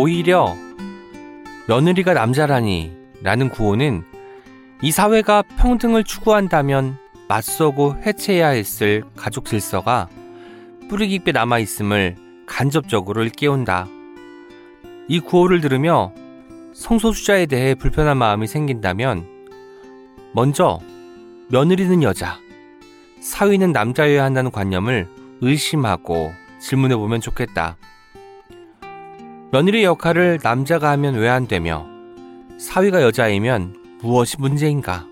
오히려 며느리가 남자라니 라는 구호는 이 사회가 평등을 추구한다면 맞서고 해체해야 했을 가족 질서가 뿌리 깊게 남아있음을 간접적으로 일깨운다. 이 구호를 들으며 성소수자에 대해 불편한 마음이 생긴다면 먼저 며느리는 여자, 사위는 남자여야 한다는 관념을 의심하고 질문해 보면 좋겠다. 며느리 역할을 남자가 하면 왜 안 되며 사위가 여자이면 무엇이 문제인가?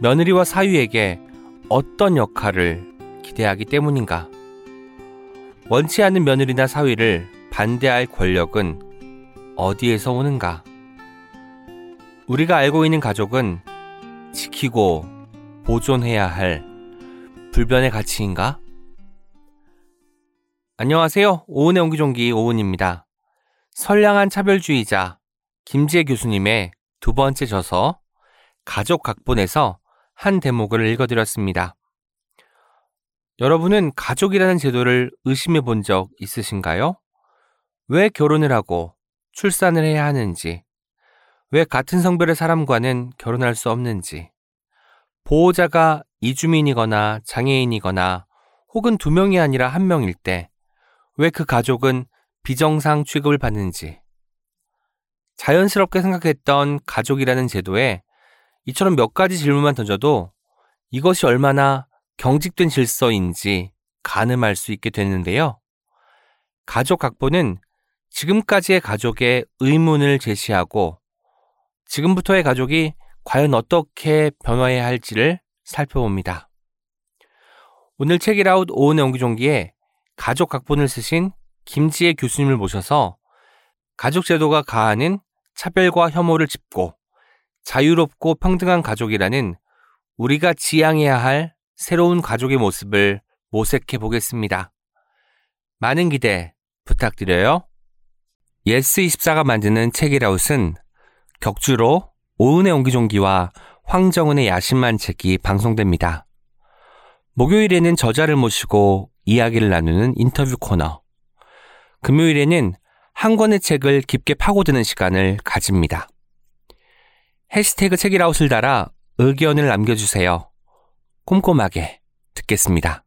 며느리와 사위에게 어떤 역할을 기대하기 때문인가? 원치 않는 며느리나 사위를 반대할 권력은 어디에서 오는가? 우리가 알고 있는 가족은 지키고 보존해야 할 불변의 가치인가? 안녕하세요. 오은의 옹기종기 오은입니다. 선량한 차별주의자 김지혜 교수님의 두 번째 저서 가족 각본에서 한 대목을 읽어드렸습니다. 여러분은 가족이라는 제도를 의심해 본 적 있으신가요? 왜 결혼을 하고 출산을 해야 하는지, 왜 같은 성별의 사람과는 결혼할 수 없는지, 보호자가 이주민이거나 장애인이거나 혹은 두 명이 아니라 한 명일 때 왜 그 가족은 비정상 취급을 받는지, 자연스럽게 생각했던 가족이라는 제도에 이처럼 몇 가지 질문만 던져도 이것이 얼마나 경직된 질서인지 가늠할 수 있게 되는데요. 가족 각본은 지금까지의 가족의 의문을 제시하고 지금부터의 가족이 과연 어떻게 변화해야 할지를 살펴봅니다. 오늘 책이라웃 오은의 옹기종기에 가족 각본을 쓰신 김지혜 교수님을 모셔서 가족 제도가 가하는 차별과 혐오를 짚고 자유롭고 평등한 가족이라는 우리가 지향해야 할 새로운 가족의 모습을 모색해 보겠습니다. 많은 기대 부탁드려요. 예스24가 만드는 책읽아웃은 격주로 오은의 옹기종기와 황정은의 야심한 책이 방송됩니다. 목요일에는 저자를 모시고 이야기를 나누는 인터뷰 코너. 금요일에는 한 권의 책을 깊게 파고드는 시간을 가집니다. 해시태그 책읽아웃을 달아 의견을 남겨주세요. 꼼꼼하게 듣겠습니다.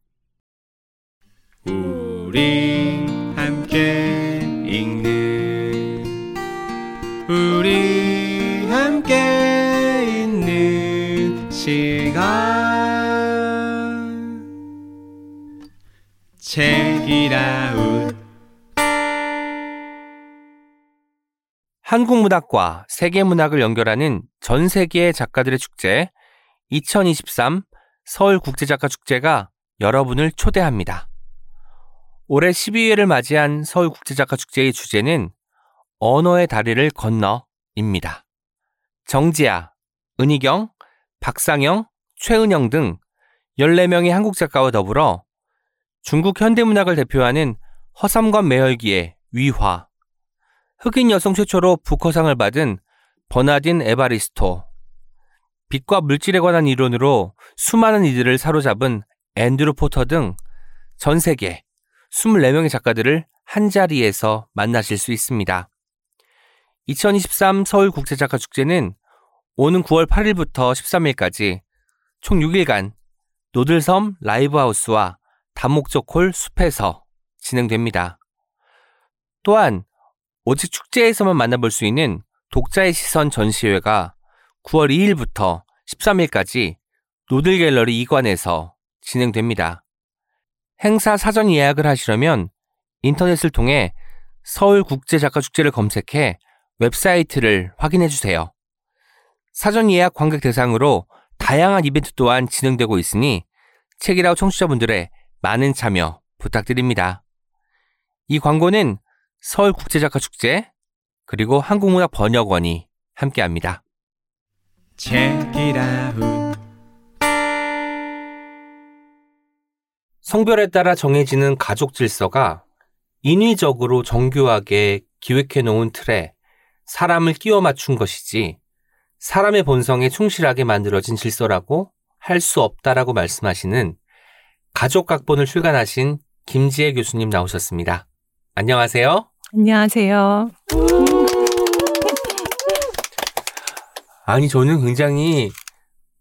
우리 함께 읽는 우리 함께 있는 시간 책이라웃 한국 문학과 세계 문학을 연결하는 전 세계의 작가들의 축제 2023 서울 국제작가 축제가 여러분을 초대합니다. 올해 12회를 맞이한 서울 국제작가 축제의 주제는 언어의 다리를 건너입니다. 정지아, 은희경, 박상영, 최은영 등 14명의 한국 작가와 더불어 중국 현대문학을 대표하는 허삼관 매혈기의 위화, 흑인 여성 최초로 부커상을 받은 버나딘 에바리스토, 빛과 물질에 관한 이론으로 수많은 이들을 사로잡은 앤드루 포터 등 전 세계 24명의 작가들을 한자리에서 만나실 수 있습니다. 2023 서울국제작가축제는 오는 9월 8일부터 13일까지 총 6일간 노들섬 라이브하우스와 다목적 홀 숲에서 진행됩니다. 또한 오직 축제에서만 만나볼 수 있는 독자의 시선 전시회가 9월 2일부터 13일까지 노들 갤러리 2관에서 진행됩니다. 행사 사전 예약을 하시려면 인터넷을 통해 서울국제작가축제를 검색해 웹사이트를 확인해 주세요. 사전 예약 관객 대상으로 다양한 이벤트 또한 진행되고 있으니 책이라우 청취자분들의 많은 참여 부탁드립니다. 이 광고는 서울국제작가축제 그리고 한국문학 번역원이 함께합니다. Check it out. 성별에 따라 정해지는 가족 질서가 인위적으로 정교하게 기획해 놓은 틀에 사람을 끼워 맞춘 것이지 사람의 본성에 충실하게 만들어진 질서라고 할 수 없다라고 말씀하시는 가족 각본을 출간하신 김지혜 교수님 나오셨습니다. 안녕하세요. 안녕하세요. 아니, 저는 굉장히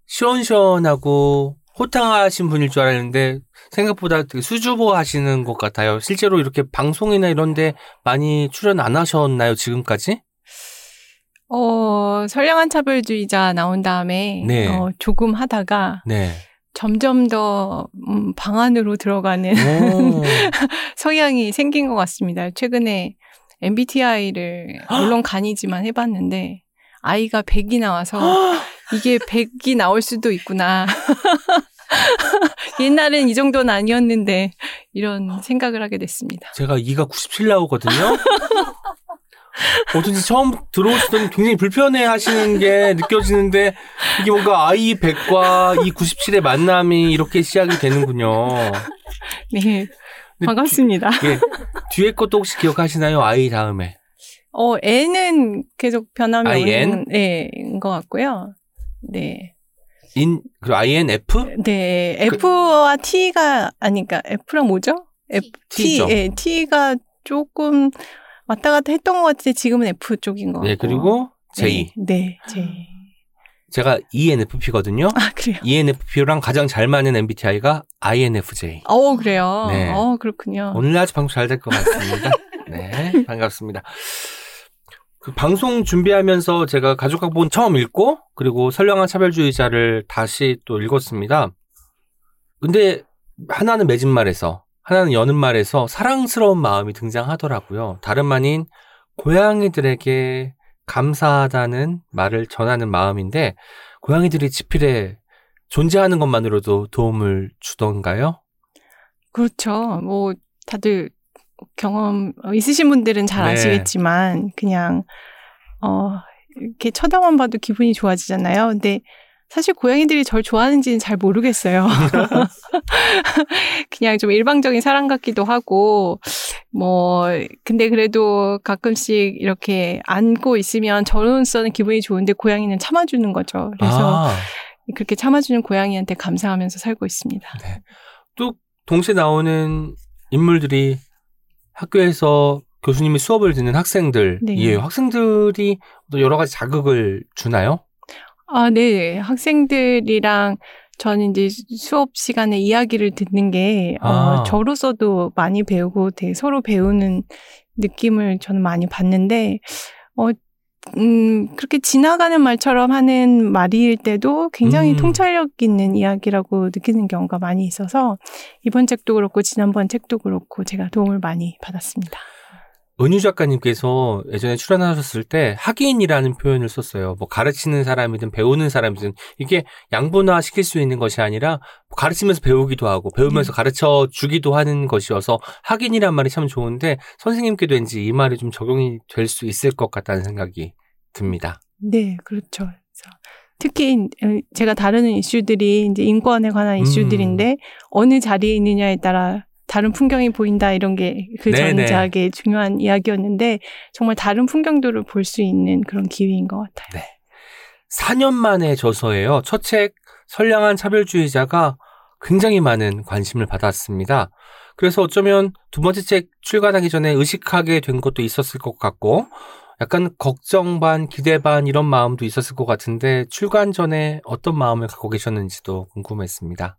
시원시원하고 호탕하신 분일 줄 알았는데 생각보다 수줍어 하시는 것 같아요. 실제로 이렇게 방송이나 이런 데 많이 출연 안 하셨나요, 지금까지? 어, 선량한 차별주의자 나온 다음에 네. 어, 조금 하다가 네. 점점 더 음, 방 안으로 들어가는 오. 성향이 생긴 것 같습니다. 최근에 MBTI를 물론 간이지만 해봤는데 아이가 100이 나와서 이게 100이 나올 수도 있구나. 옛날엔 이 정도는 아니었는데 이런 생각을 하게 됐습니다. 제가 2가 97 나오거든요. 어쩐지 처음 들어오시더니 굉장히 불편해 하시는 게 느껴지는데 이게 뭔가 I 100과 이 97의 만남이 이렇게 시작이 되는군요. 네, 반갑습니다. 뒤, 예, 뒤에 것도 혹시 기억하시나요? I 다음에. 어, N은 계속 변함이? 없는 네, 인것 같고요. 네. 인, 그리고 INF? 네, 그 F와 T가 아니까 F랑 뭐죠? F, T, T죠. 예, T가 조금 왔다 갔다 했던 것 같은데 지금은 F 쪽인 것 같고. 네, 그리고 J. 네, 네, J. 제가 ENFP거든요. 아, 그래요. ENFP랑 가장 잘 맞는 MBTI가 INFJ. 어, 그래요. 네. 어, 그렇군요. 오늘 아주 방송 잘 될 것 같습니다. 네, 반갑습니다. 그 방송 준비하면서 제가 가족학본 처음 읽고 그리고 선량한 차별주의자를 다시 또 읽었습니다. 근데 하나는 맺은 말에서 하나는 여는 말에서 사랑스러운 마음이 등장하더라고요. 다름 아닌 고양이들에게 감사하다는 말을 전하는 마음인데 고양이들이 지필에 존재하는 것만으로도 도움을 주던가요? 그렇죠. 뭐 다들 경험 있으신 분들은 잘 네. 아시겠지만 그냥 어 이렇게 쳐다만 봐도 기분이 좋아지잖아요. 근데 사실 고양이들이 절 좋아하는지는 잘 모르겠어요. 그냥 좀 일방적인 사랑 같기도 하고 뭐 근데 그래도 가끔씩 이렇게 안고 있으면 저로서는 기분이 좋은데 고양이는 참아주는 거죠. 그래서 아. 그렇게 참아주는 고양이한테 감사하면서 살고 있습니다. 또 동시에 나오는 인물들이 학교에서 교수님이 수업을 듣는 학생들이에요. 네. 학생들이 또 여러 가지 자극을 주나요? 아, 네. 학생들이랑 저는 이제 수업 시간에 이야기를 듣는 게, 아. 어, 저로서도 많이 배우고 되게 서로 배우는 느낌을 저는 많이 받는데, 어, 음, 그렇게 지나가는 말처럼 하는 말일 때도 굉장히 음. 통찰력 있는 이야기라고 느끼는 경우가 많이 있어서, 이번 책도 그렇고, 지난번 책도 그렇고, 제가 도움을 많이 받았습니다. 은유 작가님께서 예전에 출연하셨을 때 학인이라는 표현을 썼어요. 뭐 가르치는 사람이든 배우는 사람이든 이게 양분화 시킬 수 있는 것이 아니라 가르치면서 배우기도 하고 배우면서 네. 가르쳐 주기도 하는 것이어서 학인이란 말이 참 좋은데 선생님께도 왠지 이 말이 좀 적용이 될 수 있을 것 같다는 생각이 듭니다. 네, 그렇죠. 특히 어, 제가 다루는 이슈들이 이제 인권에 관한 음. 이슈들인데 어느 자리에 있느냐에 따라 다른 풍경이 보인다 이런 게 그. 전작의 중요한 이야기였는데 정말 다른 풍경들을 볼 수 있는 그런 기회인 것 같아요. 4년 만에 저서예요. 첫 책 선량한 차별주의자가 굉장히 많은 관심을 받았습니다. 그래서 어쩌면 두 번째 책 출간하기 전에 의식하게 된 것도 있었을 것 같고 약간 걱정 반 기대 반 이런 마음도 있었을 것 같은데 출간 전에 어떤 마음을 갖고 계셨는지도 궁금했습니다.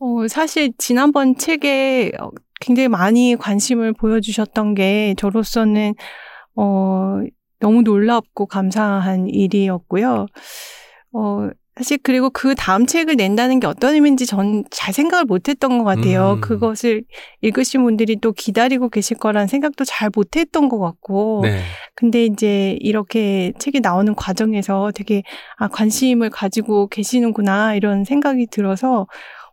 어, 사실 지난번 책에 어, 굉장히 많이 관심을 보여주셨던 게 저로서는 어, 너무 놀랍고 감사한 일이었고요. 어, 사실 그리고 그 다음 책을 낸다는 게 어떤 의미인지 전 잘 생각을 못 했던 것 같아요. 음. 그것을 읽으신 분들이 또 기다리고 계실 거란 생각도 잘 못 했던 것 같고. 네. 근데 이제 이렇게 책이 나오는 과정에서 되게 아 관심을 가지고 계시는구나 이런 생각이 들어서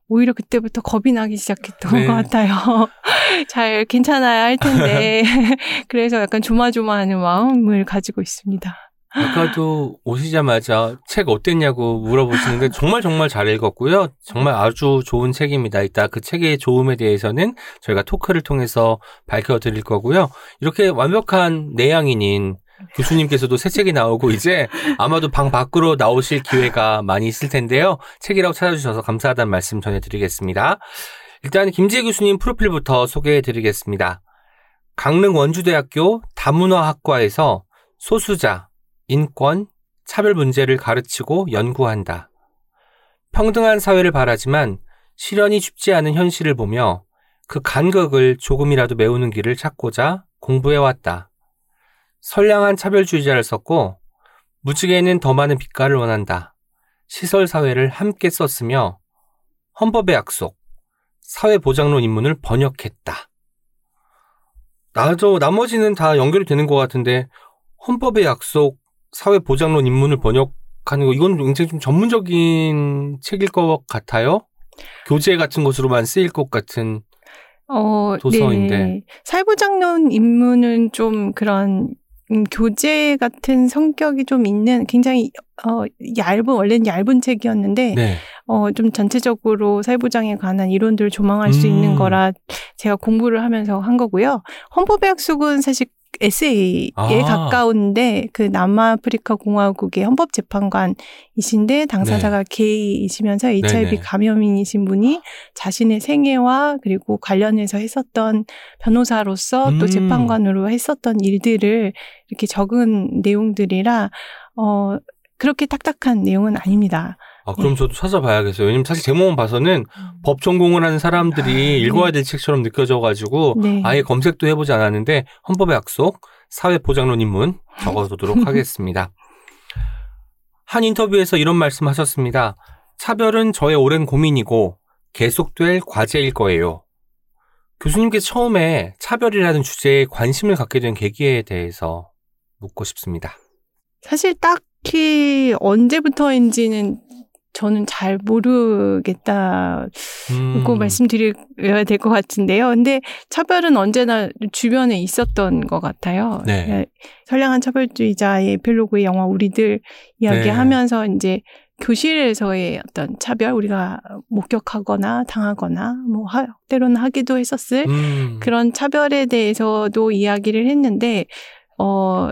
오히려 그때부터 겁이 나기 시작했던 네. 것 같아요. 잘 괜찮아야 할 텐데 그래서 약간 조마조마하는 마음을 가지고 있습니다. 아까도 오시자마자 책 어땠냐고 물어보시는데 정말 정말 잘 읽었고요. 정말 아주 좋은 책입니다. 이따 그 책의 좋음에 대해서는 저희가 토크를 통해서 밝혀드릴 거고요. 이렇게 완벽한 내향인인 교수님께서도 새 책이 나오고 이제 아마도 방 밖으로 나오실 기회가 많이 있을 텐데요. 책이라고 찾아주셔서 감사하다는 말씀 전해드리겠습니다. 일단 김지혜 교수님 프로필부터 소개해드리겠습니다. 강릉 원주대학교 다문화학과에서 소수자, 인권, 차별 문제를 가르치고 연구한다. 평등한 사회를 바라지만 실현이 쉽지 않은 현실을 보며 그 간극을 조금이라도 메우는 길을 찾고자 공부해왔다. 선량한 차별주의자를 썼고 무지개는 더 많은 빛깔을 원한다. 시설 사회를 함께 썼으며 헌법의 약속, 사회보장론 입문을 번역했다. 나도 나머지는 다 연결이 되는 것 같은데 헌법의 약속, 사회보장론 입문을 번역하는 거 이건 굉장히 좀 전문적인 책일 것 같아요. 교재 같은 것으로만 쓰일 것 같은 어, 도서인데. 네. 사회보장론 입문은 좀 그런 음, 교재 같은 성격이 좀 있는 굉장히 어, 얇은 원래는 얇은 책이었는데 네. 어, 좀 전체적으로 사회보장에 관한 이론들을 조망할 수 음. 있는 거라 제가 공부를 하면서 한 거고요. 헌법의 약속은 사실 에세이에 아. 가까운데 그 남아프리카 공화국의 헌법재판관이신데 당사자가 게이이시면서 HIV 네네. 감염인이신 분이 자신의 생애와 그리고 관련해서 했었던 변호사로서 또 음. 재판관으로 했었던 일들을 이렇게 적은 내용들이라 어 그렇게 딱딱한 내용은 아닙니다. 아, 그럼 저도 찾아봐야겠어요. 왜냐면 사실 제목만 봐서는 법 전공을 하는 사람들이 읽어야 될 책처럼 느껴져가지고 네. 아예 검색도 해보지 않았는데 헌법의 약속, 사회보장론 입문 적어두도록 하겠습니다. 한 인터뷰에서 이런 말씀 하셨습니다. 차별은 저의 오랜 고민이고 계속될 과제일 거예요. 교수님께 처음에 차별이라는 주제에 관심을 갖게 된 계기에 대해서 묻고 싶습니다. 사실 딱히 언제부터인지는 저는 잘 모르겠다. 음, 고 말씀드려야 될 것 같은데요. 근데 차별은 언제나 주변에 있었던 것 같아요. 네. 선량한 차별주의자의 에필로그의 영화 우리들 이야기하면서 이제 교실에서의 어떤 차별 우리가 목격하거나 당하거나 뭐 하, 때로는 하기도 했었을 음, 그런 차별에 대해서도 이야기를 했는데 어.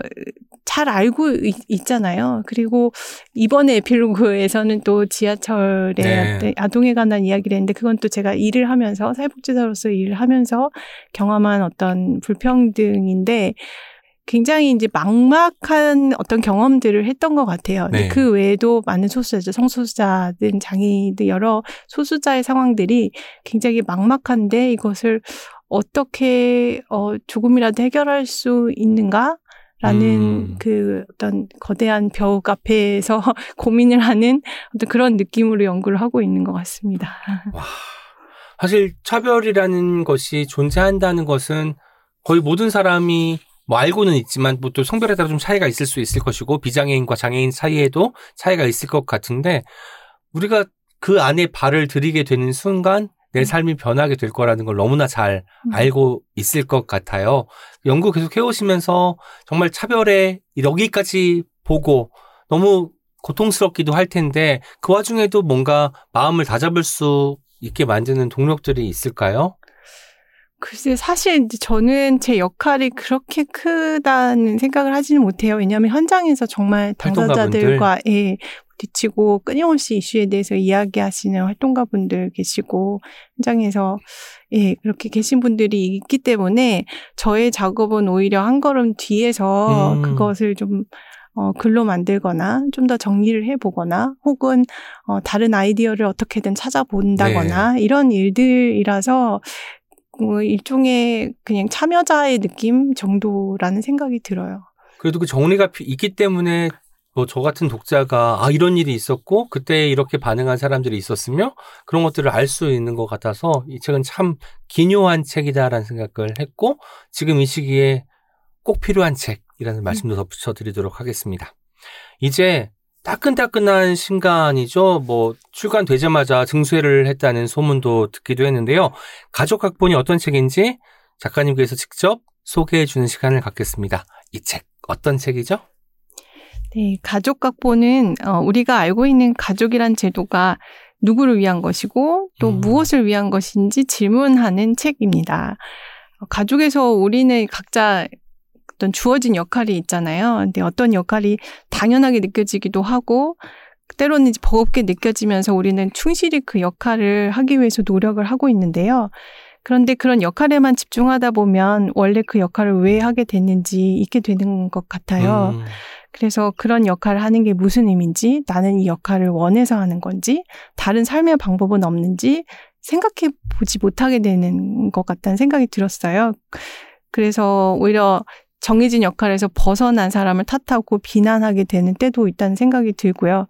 잘 알고 있, 있잖아요. 그리고 이번에 에필로그에서는 또 지하철에 네. 아동에 관한 이야기를 했는데 그건 또 제가 일을 하면서 사회복지사로서 일을 하면서 경험한 어떤 불평등인데 굉장히 이제 막막한 어떤 경험들을 했던 것 같아요. 네. 그 외에도 많은 소수자들, 성소수자든 장애인들 여러 소수자의 상황들이 굉장히 막막한데 이것을 어떻게 어 조금이라도 해결할 수 있는가? 라는 음. 그 어떤 거대한 벽 앞에서 고민을 하는 어떤 그런 느낌으로 연구를 하고 있는 것 같습니다. 와, 사실 차별이라는 것이 존재한다는 것은 거의 모든 사람이 뭐 알고는 있지만 뭐 또 성별에 따라 좀 차이가 있을 수 있을 것이고 비장애인과 장애인 사이에도 차이가 있을 것 같은데 우리가 그 안에 발을 들이게 되는 순간 내 삶이 변하게 될 거라는 걸 너무나 잘 음. 알고 있을 것 같아요. 연구 계속 해오시면서 정말 차별에 여기까지 보고 너무 고통스럽기도 할 텐데 그 와중에도 뭔가 마음을 다잡을 수 있게 만드는 동력들이 있을까요? 글쎄, 사실 이제 저는 제 역할이 그렇게 크다는 생각을 하지는 못해요. 왜냐하면 현장에서 정말 당사자들과 예, 부딪히고 끊임없이 이슈에 대해서 이야기하시는 활동가분들 계시고 현장에서 예, 그렇게 계신 분들이 있기 때문에 저의 작업은 오히려 한 걸음 뒤에서 음. 그것을 좀 어, 글로 만들거나 좀 더 정리를 해보거나 혹은 어, 다른 아이디어를 어떻게든 찾아본다거나 이런 일들이라서 뭐 일종의 그냥 참여자의 느낌 정도라는 생각이 들어요. 그래도 그 정리가 피- 있기 때문에 뭐 저 같은 독자가 아 이런 일이 있었고 그때 이렇게 반응한 사람들이 있었으며 그런 것들을 알 수 있는 것 같아서 이 책은 참 기묘한 책이다라는 생각을 했고 지금 이 시기에 꼭 필요한 책이라는 말씀도 덧붙여 드리도록 하겠습니다. 이제 따끈따끈한 신간이죠. 뭐 출간되자마자 증수회를 했다는 소문도 듣기도 했는데요. 가족 각본이 어떤 책인지 작가님께서 직접 소개해 주는 시간을 갖겠습니다. 이 책 어떤 책이죠? 네, 가족 각본은 어, 우리가 알고 있는 가족이란 제도가 누구를 위한 것이고 또 음. 무엇을 위한 것인지 질문하는 책입니다. 어, 가족에서 우리는 각자 어떤 주어진 역할이 있잖아요. 근데 어떤 역할이 당연하게 느껴지기도 하고 때로는 이제 버겁게 느껴지면서 우리는 충실히 그 역할을 하기 위해서 노력을 하고 있는데요. 그런데 그런 역할에만 집중하다 보면 원래 그 역할을 왜 하게 됐는지 잊게 되는 것 같아요. 음, 그래서 그런 역할을 하는 게 무슨 의미인지, 나는 이 역할을 원해서 하는 건지, 다른 삶의 방법은 없는지 생각해 보지 못하게 되는 것 같다는 생각이 들었어요. 그래서 오히려 정해진 역할에서 벗어난 사람을 탓하고 비난하게 되는 때도 있다는 생각이 들고요.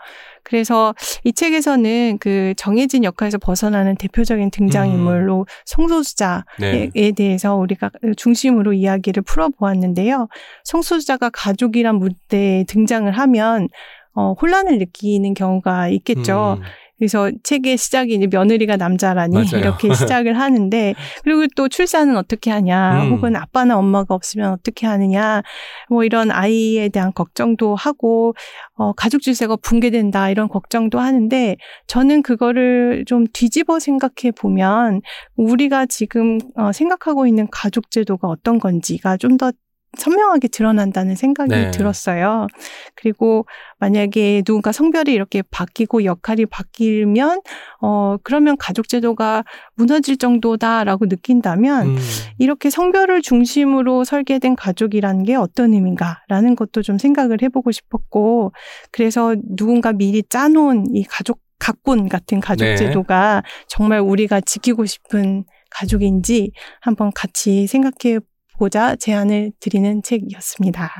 그래서 이 책에서는 그 정해진 역할에서 벗어나는 대표적인 등장인물로 송소수자에 네. 대해서 우리가 중심으로 이야기를 풀어보았는데요. 송소수자가 가족이란 무대에 등장을 하면 어, 혼란을 느끼는 경우가 있겠죠. 음, 그래서 책의 시작이 이제 며느리가 남자라니 맞아요. 이렇게 시작을 하는데 그리고 또 출산은 어떻게 하냐 음. 혹은 아빠나 엄마가 없으면 어떻게 하느냐 뭐 이런 아이에 대한 걱정도 하고 어 가족 질서가 붕괴된다 이런 걱정도 하는데 저는 그거를 좀 뒤집어 생각해 보면 우리가 지금 어 생각하고 있는 가족 제도가 어떤 건지가 좀 더 선명하게 드러난다는 생각이 네. 들었어요. 그리고 만약에 누군가 성별이 이렇게 바뀌고 역할이 바뀌면 어 그러면 가족 제도가 무너질 정도다라고 느낀다면 음, 이렇게 성별을 중심으로 설계된 가족이라는 게 어떤 의미인가라는 것도 좀 생각을 해보고 싶었고 그래서 누군가 미리 짜놓은 이 가족 각본 같은 가족 네. 제도가 정말 우리가 지키고 싶은 가족인지 한번 같이 생각해 보자 제안을 드리는 책이었습니다.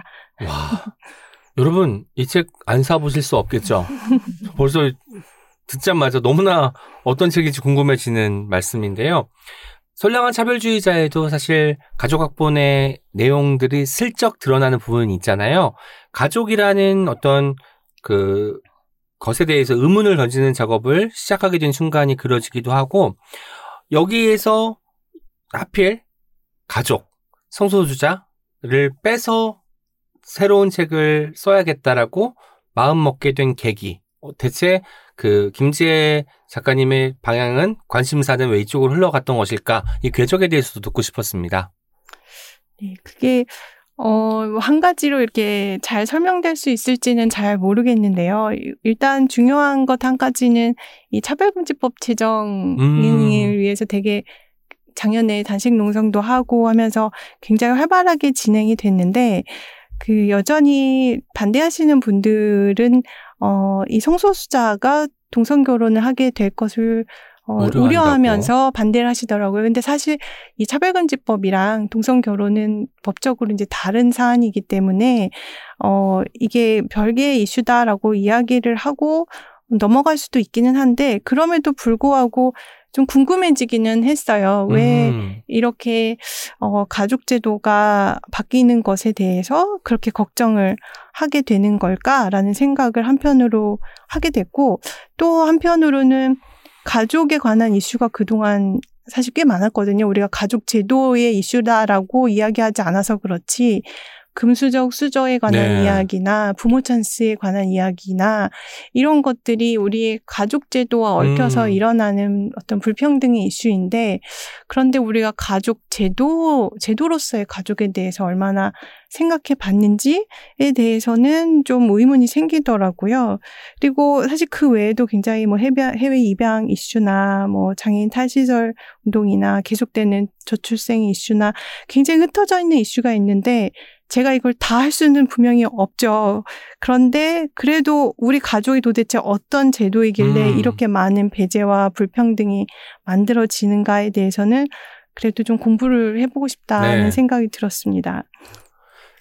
와. 여러분, 이 책 안 사보실 수 없겠죠? 벌써 듣자마자 너무나 어떤 책인지 궁금해지는 말씀인데요. 선량한 차별주의자에도 사실 가족학본의 내용들이 슬쩍 드러나는 부분이 있잖아요. 가족이라는 어떤 그 것에 대해서 의문을 던지는 작업을 시작하게 된 순간이 그려지기도 하고 여기에서 하필 가족, 성소수자를 빼서 새로운 책을 써야겠다라고 마음 먹게 된 계기. 어, 대체 그 김지혜 작가님의 방향은 관심사는 왜 이쪽으로 흘러갔던 것일까? 이 궤적에 대해서도 듣고 싶었습니다. 네, 그게 어, 한 가지로 이렇게 잘 설명될 수 있을지는 잘 모르겠는데요. 이- 일단 중요한 것 한 가지는 이 차별금지법 제정을 음. 위해서 되게 작년에 단식 농성도 하고 하면서 굉장히 활발하게 진행이 됐는데 그 여전히 반대하시는 분들은 어, 이 성소수자가 동성 결혼을 하게 될 것을 어. 우려하면서 반대를 하시더라고요. 근데 사실 이 차별금지법이랑 동성 결혼은 법적으로 이제 다른 사안이기 때문에 어 이게 별개의 이슈다라고 이야기를 하고 넘어갈 수도 있기는 한데 그럼에도 불구하고 좀 궁금해지기는 했어요. 왜 음, 이렇게 어 가족 제도가 바뀌는 것에 대해서 그렇게 걱정을 하게 되는 걸까라는 생각을 한편으로 하게 됐고 또 한편으로는 가족에 관한 이슈가 그동안 사실 꽤 많았거든요. 우리가 가족 제도의 이슈다라고 이야기하지 않아서 그렇지 금수저 수저에 관한 네. 이야기나 부모 찬스에 관한 이야기나 이런 것들이 우리의 가족 제도와 얽혀서 음. 일어나는 어떤 불평등의 이슈인데 그런데 우리가 가족 제도 제도로서의 가족에 대해서 얼마나 생각해 봤는지에 대해서는 좀 의문이 생기더라고요. 그리고 사실 그 외에도 굉장히 뭐 해외, 해외 입양 이슈나 뭐 장애인 탈시설 운동이나 계속되는 저출생 이슈나 굉장히 흩어져 있는 이슈가 있는데 제가 이걸 다 할 수는 분명히 없죠. 그런데 그래도 우리 가족이 도대체 어떤 제도이길래 음. 이렇게 많은 배제와 불평등이 만들어지는가에 대해서는 그래도 좀 공부를 해보고 싶다는 네. 생각이 들었습니다.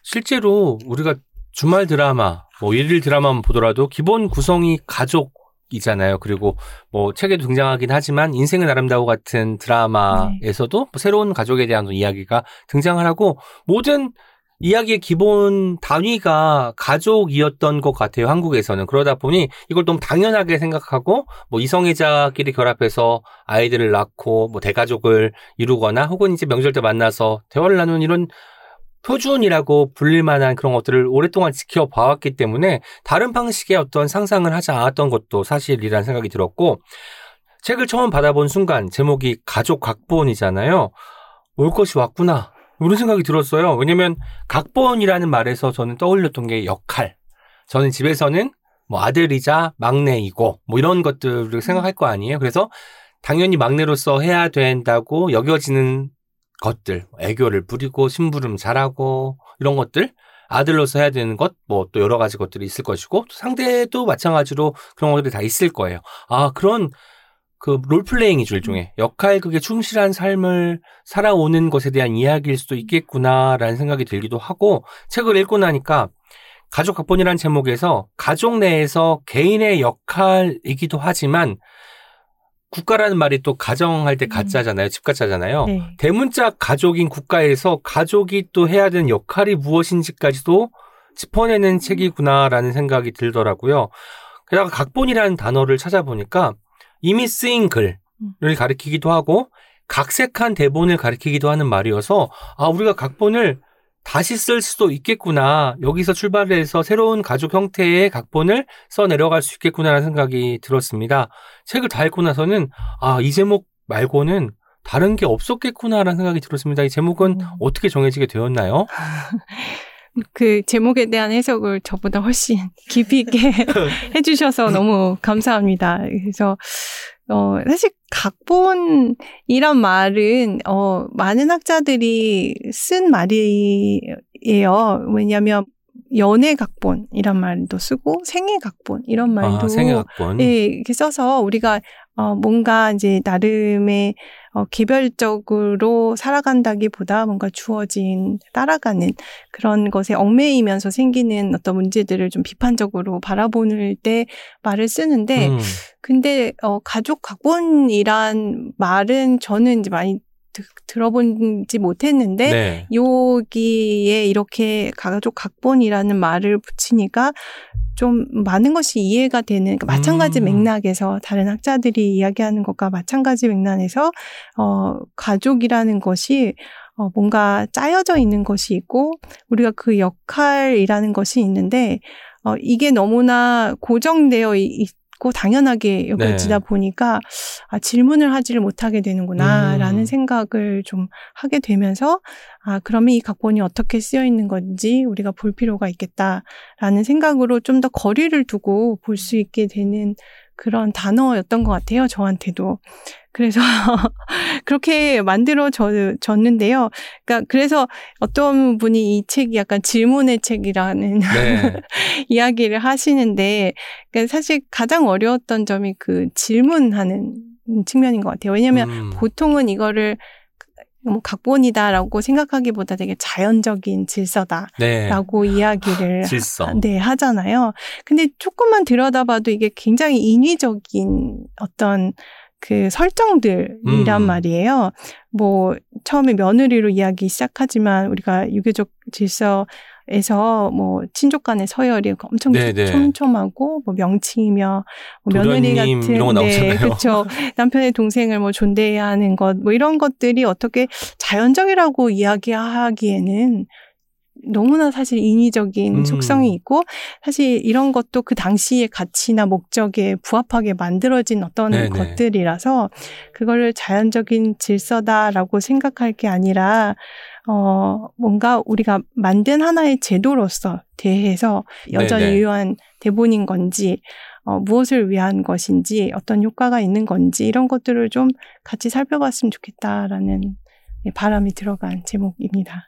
실제로 우리가 주말 드라마, 뭐 일일 드라마만 보더라도 기본 구성이 가족 이잖아요. 그리고 뭐 책에도 등장하긴 하지만 인생은 아름다워 같은 드라마에서도 뭐 새로운 가족에 대한 이야기가 등장을 하고 모든 이야기의 기본 단위가 가족이었던 것 같아요. 한국에서는. 그러다 보니 이걸 너무 당연하게 생각하고 뭐 이성애자끼리 결합해서 아이들을 낳고 뭐 대가족을 이루거나 혹은 이제 명절 때 만나서 대화를 나누는 이런 표준이라고 불릴 만한 그런 것들을 오랫동안 지켜봐왔기 때문에 다른 방식의 어떤 상상을 하지 않았던 것도 사실이라는 생각이 들었고 책을 처음 받아본 순간 제목이 가족 각본이잖아요. 올 것이 왔구나. 이런 생각이 들었어요. 왜냐면 각본이라는 말에서 저는 떠올렸던 게 역할. 저는 집에서는 뭐 아들이자 막내이고 뭐 이런 것들을 생각할 거 아니에요. 그래서 당연히 막내로서 해야 된다고 여겨지는 것들, 애교를 부리고 심부름 잘하고 이런 것들, 아들로서 해야 되는 것, 뭐 또 여러 가지 것들이 있을 것이고 상대도 마찬가지로 그런 것들이 다 있을 거예요. 아 그런 그 롤플레잉이죠 일종의 역할극에 충실한 삶을 살아오는 것에 대한 이야기일 수도 있겠구나라는 생각이 들기도 하고 책을 읽고 나니까 가족 각본이라는 제목에서 가족 내에서 개인의 역할이기도 하지만 국가라는 말이 또 가정할 때 가짜잖아요. 집가짜잖아요. 네. 대문자 가족인 국가에서 가족이 또 해야 되는 역할이 무엇인지까지도 짚어내는 책이구나라는 생각이 들더라고요. 게다가 각본이라는 단어를 찾아보니까 이미 쓰인 글을 가리키기도 하고 각색한 대본을 가리키기도 하는 말이어서 아 우리가 각본을 다시 쓸 수도 있겠구나. 여기서 출발해서 새로운 가족 형태의 각본을 써 내려갈 수 있겠구나라는 생각이 들었습니다. 책을 다 읽고 나서는 아, 이 제목 말고는 다른 게 없었겠구나라는 생각이 들었습니다. 이 제목은 음. 어떻게 정해지게 되었나요? 그 제목에 대한 해석을 저보다 훨씬 깊이 있게 해주셔서 너무 감사합니다. 그래서 어 사실 각본이란 말은 어 많은 학자들이 쓴 말이에요. 왜냐하면 연애 각본이란 말도 쓰고 생애 각본 이런 말도 아, 생애 각본. 예, 이렇게 써서 우리가 어, 뭔가 이제 나름의 어, 개별적으로 살아간다기보다 뭔가 주어진 따라가는 그런 것에 얽매이면서 생기는 어떤 문제들을 좀 비판적으로 바라보는 때 말을 쓰는데 음, 근데 어 가족 각본이란 말은 저는 이제 많이 드- 들어본지 못했는데 네. 여기에 이렇게 가족 각본이라는 말을 붙이니까 좀 많은 것이 이해가 되는 그러니까 마찬가지 음. 맥락에서 다른 학자들이 이야기하는 것과 마찬가지 맥락에서 어 가족이라는 것이 어 뭔가 짜여져 있는 것이 있고 우리가 그 역할이라는 것이 있는데 어 이게 너무나 고정되어 이- 있 고 당연하게 여겨지다 네. 보니까 아 질문을 하지를 못하게 되는구나라는 음. 생각을 좀 하게 되면서 아 그러면 이 각본이 어떻게 쓰여 있는 건지 우리가 볼 필요가 있겠다라는 생각으로 좀 더 거리를 두고 볼 수 있게 되는 그런 단어였던 것 같아요 저한테도 그래서 그렇게 만들어 졌는데요. 그러니까 그래서 어떤 분이 이 책이 약간 질문의 책이라는 네. 이야기를 하시는데 그러니까 사실 가장 어려웠던 점이 그 질문하는 측면인 것 같아요. 왜냐하면 음, 보통은 이거를 뭐 각본이다라고 생각하기보다 되게 자연적인 질서다라고 네. 이야기를 질서. 네, 하잖아요. 근데 조금만 들여다봐도 이게 굉장히 인위적인 어떤 그 설정들이란 음. 말이에요. 뭐 처음에 며느리로 이야기 시작하지만 우리가 유교적 질서 에서 뭐 친족 간의 서열이 엄청 네네. 촘촘하고 뭐 명칭이며 뭐 며느리 같은 이런. 네, 그렇죠. 남편의 동생을 뭐 존대해야 하는 것 뭐 이런 것들이 어떻게 자연적이라고 이야기하기에는 너무나 사실 인위적인 음. 속성이 있고 사실 이런 것도 그 당시의 가치나 목적에 부합하게 만들어진 어떤 네네. 것들이라서 그거를 자연적인 질서다라고 생각할 게 아니라 어 뭔가 우리가 만든 하나의 제도로서 대해서 여전히 네네. 유효한 대본인 건지 어, 무엇을 위한 것인지 어떤 효과가 있는 건지 이런 것들을 좀 같이 살펴봤으면 좋겠다라는 예, 바람이 들어간 제목입니다.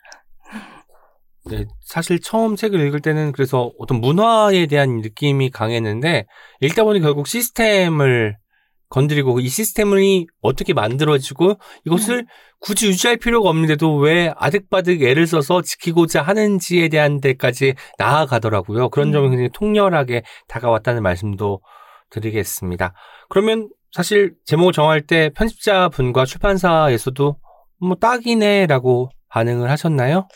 네, 사실 처음 책을 읽을 때는 그래서 어떤 문화에 대한 느낌이 강했는데 읽다 보니 결국 시스템을 건드리고 이 시스템이 어떻게 만들어지고 이것을 굳이 유지할 필요가 없는데도 왜 아득바득 애를 써서 지키고자 하는지에 대한 데까지 나아가더라고요. 그런 음. 점이 굉장히 통렬하게 다가왔다는 말씀도 드리겠습니다. 그러면 사실 제목을 정할 때 편집자분과 출판사에서도 뭐 딱이네라고 반응을 하셨나요?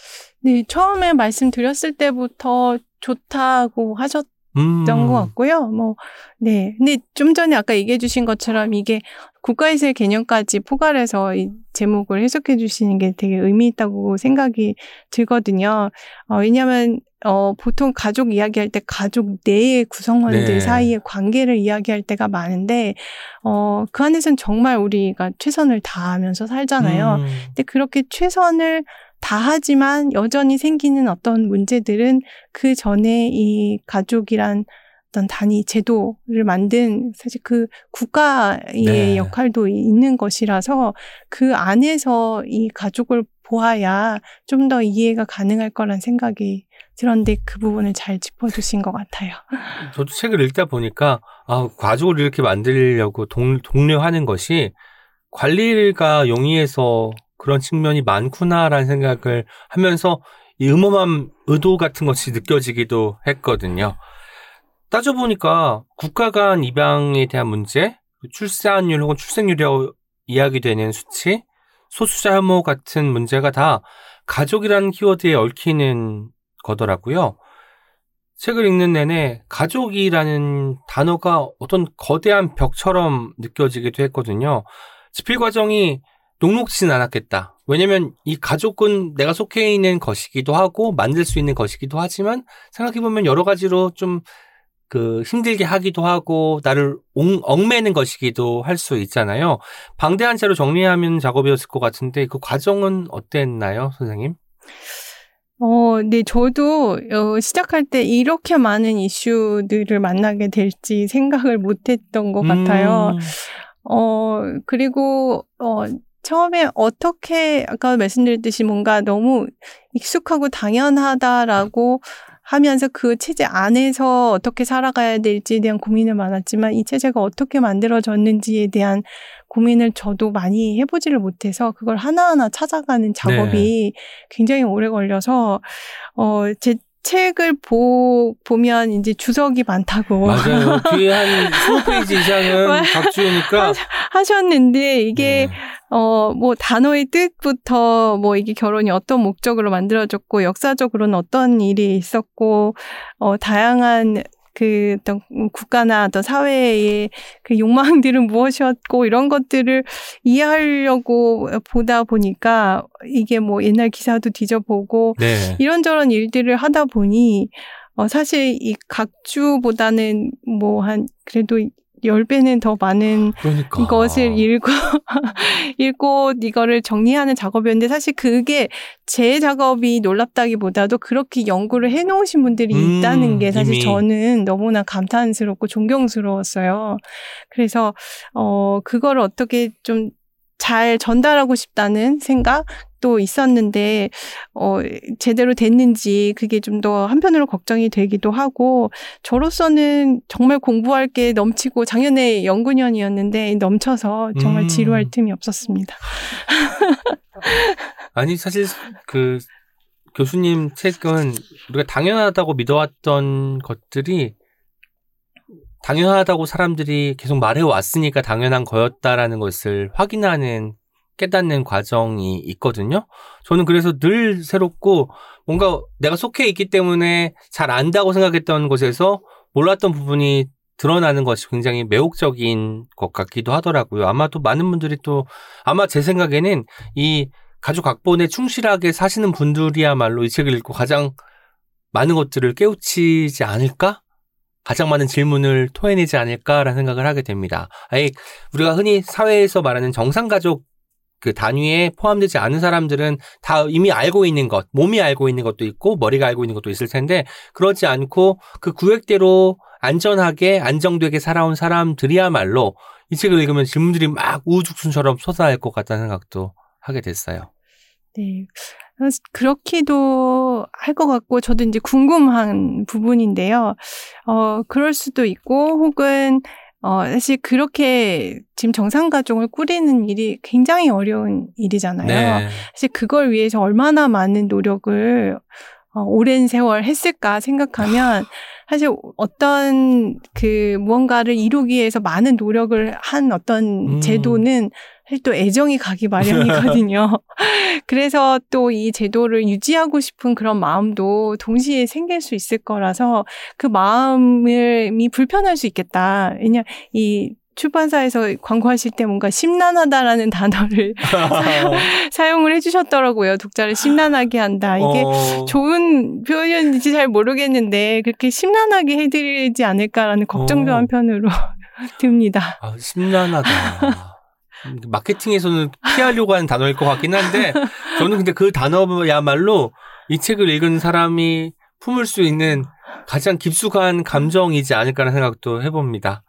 네, 처음에 말씀드렸을 때부터 좋다고 하셨 던 음. 것 같고요. 뭐, 네. 근데 좀 전에 아까 얘기해 주신 것처럼 이게 국가에서의 개념까지 포괄해서 이 제목을 해석해 주시는 게 되게 의미 있다고 생각이 들거든요. 어, 왜냐하면 어, 보통 가족 이야기할 때 가족 내의 구성원들 네. 사이의 관계를 이야기할 때가 많은데 어, 그 안에서는 정말 우리가 최선을 다하면서 살잖아요. 음. 근데 그렇게 최선을 다 하지만 여전히 생기는 어떤 문제들은 그 전에 이 가족이란 어떤 단위 제도를 만든 사실 그 국가의 네. 역할도 있는 것이라서 그 안에서 이 가족을 보아야 좀 더 이해가 가능할 거란 생각이 들었는데 그 부분을 잘 짚어주신 것 같아요. 저도 책을 읽다 보니까 아, 가족을 이렇게 만들려고 동, 독려하는 것이 관리가 용이해서 그런 측면이 많구나라는 생각을 하면서 이 음험한 의도 같은 것이 느껴지기도 했거든요. 따져보니까 국가 간 입양에 대한 문제, 출산율 혹은 출생률이라고 이야기되는 수치, 소수자 혐오 같은 문제가 다 가족이라는 키워드에 얽히는 거더라고요. 책을 읽는 내내 가족이라는 단어가 어떤 거대한 벽처럼 느껴지기도 했거든요. 집필 과정이 녹록지는 않았겠다. 왜냐면 이 가족은 내가 속해 있는 것이기도 하고 만들 수 있는 것이기도 하지만 생각해보면 여러 가지로 좀 그 힘들게 하기도 하고 나를 옹- 얽매는 것이기도 할 수 있잖아요. 방대한 채로 정리하면 작업이었을 것 같은데 그 과정은 어땠나요, 선생님? 어, 네, 저도 어, 시작할 때 이렇게 많은 이슈들을 만나게 될지 생각을 못 했던 것 같아요. 음, 어, 그리고, 어, 처음에 어떻게, 아까 말씀드렸듯이 뭔가 너무 익숙하고 당연하다라고 하면서 그 체제 안에서 어떻게 살아가야 될지에 대한 고민은 많았지만 이 체제가 어떻게 만들어졌는지에 대한 고민을 저도 많이 해보지를 못해서 그걸 하나하나 찾아가는 작업이 굉장히 오래 걸려서, 어, 제 책을 보, 보면 이제 주석이 많다고. 맞아요. 뒤에 한 20페이지 이상은 박지우니까. 하셨는데 이게 네. 어 뭐 단어의 뜻부터 뭐 이게 결혼이 어떤 목적으로 만들어졌고 역사적으로는 어떤 일이 있었고 어 다양한 그 어떤 국가나 어떤 사회의 그 욕망들은 무엇이었고 이런 것들을 이해하려고 보다 보니까 이게 뭐 옛날 기사도 뒤져보고 네. 이런저런 일들을 하다 보니 어 사실 이 각주보다는 뭐 한 그래도 10배는 더 많은 그러니까. 이것을 읽고 읽고 이거를 정리하는 작업이었는데 사실 그게 제 작업이 놀랍다기보다도 그렇게 연구를 해 놓으신 분들이 음, 있다는 게 사실 이미. 저는 너무나 감탄스럽고 존경스러웠어요. 그래서 어 그거를 어떻게 좀 잘 전달하고 싶다는 생각도 있었는데 어 제대로 됐는지 그게 좀 더 한편으로 걱정이 되기도 하고 저로서는 정말 공부할 게 넘치고 작년에 연구년이었는데 넘쳐서 정말 음. 지루할 틈이 없었습니다. 아니, 사실 그 교수님 책은 우리가 당연하다고 믿어왔던 것들이 당연하다고 사람들이 계속 말해왔으니까 당연한 거였다라는 것을 확인하는 깨닫는 과정이 있거든요. 저는 그래서 늘 새롭고 뭔가 내가 속해 있기 때문에 잘 안다고 생각했던 곳에서 몰랐던 부분이 드러나는 것이 굉장히 매혹적인 것 같기도 하더라고요. 아마도 많은 분들이 또 아마 제 생각에는 이 가족 각본에 충실하게 사시는 분들이야말로 이 책을 읽고 가장 많은 것들을 깨우치지 않을까? 가장 많은 질문을 토해내지 않을까라는 생각을 하게 됩니다. 아예 우리가 흔히 사회에서 말하는 정상 가족 그 단위에 포함되지 않은 사람들은 다 이미 알고 있는 것, 몸이 알고 있는 것도 있고 머리가 알고 있는 것도 있을 텐데 그렇지 않고 그 구획대로 안전하게 안정되게 살아온 사람들이야말로 이 책을 읽으면 질문들이 막 우후죽순처럼 솟아날 것 같다는 생각도 하게 됐어요. 네. 그렇기도 할 것 같고, 저도 이제 궁금한 부분인데요. 어, 그럴 수도 있고, 혹은, 어, 사실 그렇게 지금 정상가족을 꾸리는 일이 굉장히 어려운 일이잖아요. 네. 사실 그걸 위해서 얼마나 많은 노력을 어, 오랜 세월 했을까 생각하면 사실 어떤 그 무언가를 이루기 위해서 많은 노력을 한 어떤 음. 제도는 또 애정이 가기 마련이거든요. 그래서 또 이 제도를 유지하고 싶은 그런 마음도 동시에 생길 수 있을 거라서 그 마음이 불편할 수 있겠다. 왜냐 이 출판사에서 광고하실 때 뭔가 심란하다라는 단어를 사용 을 해주셨더라고요. 독자를 심란하게 한다. 이게 어, 좋은 표현인지 잘 모르겠는데 그렇게 심란하게 해드리지 않을까라는 걱정도 어. 한편으로 듭니다. 아, 심란하다. 마케팅에서는 피하려고 하는 단어일 것 같긴 한데 저는 근데 그 단어야말로 이 책을 읽은 사람이 품을 수 있는 가장 깊숙한 감정이지 않을까라는 생각도 해봅니다.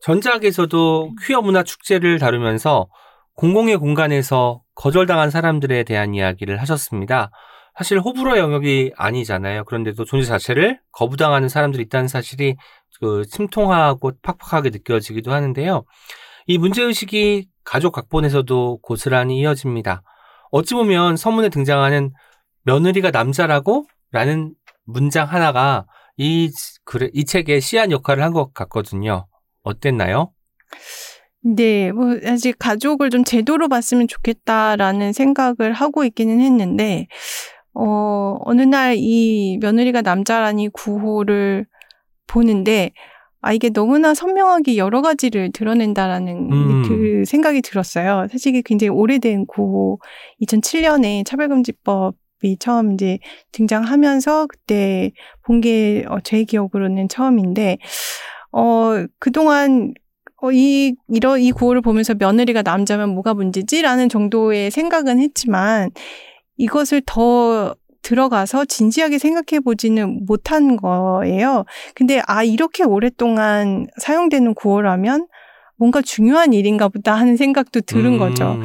전작에서도 퀴어 문화 축제를 다루면서 공공의 공간에서 거절당한 사람들에 대한 이야기를 하셨습니다. 사실 호불호 영역이 아니잖아요. 그런데도 존재 자체를 거부당하는 사람들이 있다는 사실이 그 침통하고 팍팍하게 느껴지기도 하는데요. 이 문제의식이 가족 각본에서도 고스란히 이어집니다. 어찌 보면 서문에 등장하는 며느리가 남자라고? 라는 문장 하나가 이, 이 책의 시한 역할을 한 것 같거든요. 어땠나요? 네, 뭐, 사실 가족을 좀 제도로 봤으면 좋겠다라는 생각을 하고 있기는 했는데, 어, 어느 날 이 며느리가 남자라니 구호를 보는데, 아, 이게 너무나 선명하게 여러 가지를 드러낸다라는 음. 그 생각이 들었어요. 사실 이게 굉장히 오래된 구호, 2007년에 차별금지법 이 처음 이제 등장하면서 그때 본게 어, 제 기억으로는 처음인데, 어, 그동안 어, 이, 이러, 이 구호를 보면서 며느리가 남자면 뭐가 문제지? 라는 정도의 생각은 했지만, 이것을 더 들어가서 진지하게 생각해 보지는 못한 거예요. 근데 아 이렇게 오랫동안 사용되는 구호라면 뭔가 중요한 일인가 보다 하는 생각도 들은 음. 거죠.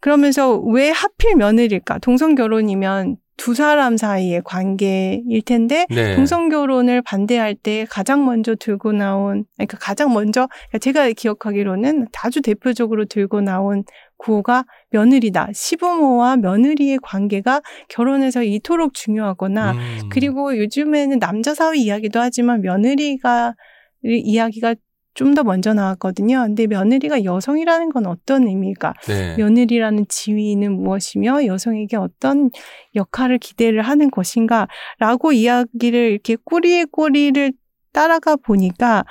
그러면서 왜 하필 며느리일까? 동성 결혼이면 두 사람 사이의 관계일 텐데 네. 동성 결혼을 반대할 때 가장 먼저 들고 나온 그러니까 가장 먼저 제가 기억하기로는 아주 대표적으로 들고 나온 구호가 며느리다. 시부모와 며느리의 관계가 결혼에서 이토록 중요하거나 음. 그리고 요즘에는 남자 사회 이야기도 하지만 며느리가 이야기가 좀 더 먼저 나왔거든요. 근데 며느리가 여성이라는 건 어떤 의미일까? 네. 며느리라는 지위는 무엇이며 여성에게 어떤 역할을 기대를 하는 것인가? 라고 이야기를 이렇게 꼬리에 꼬리를 따라가 보니까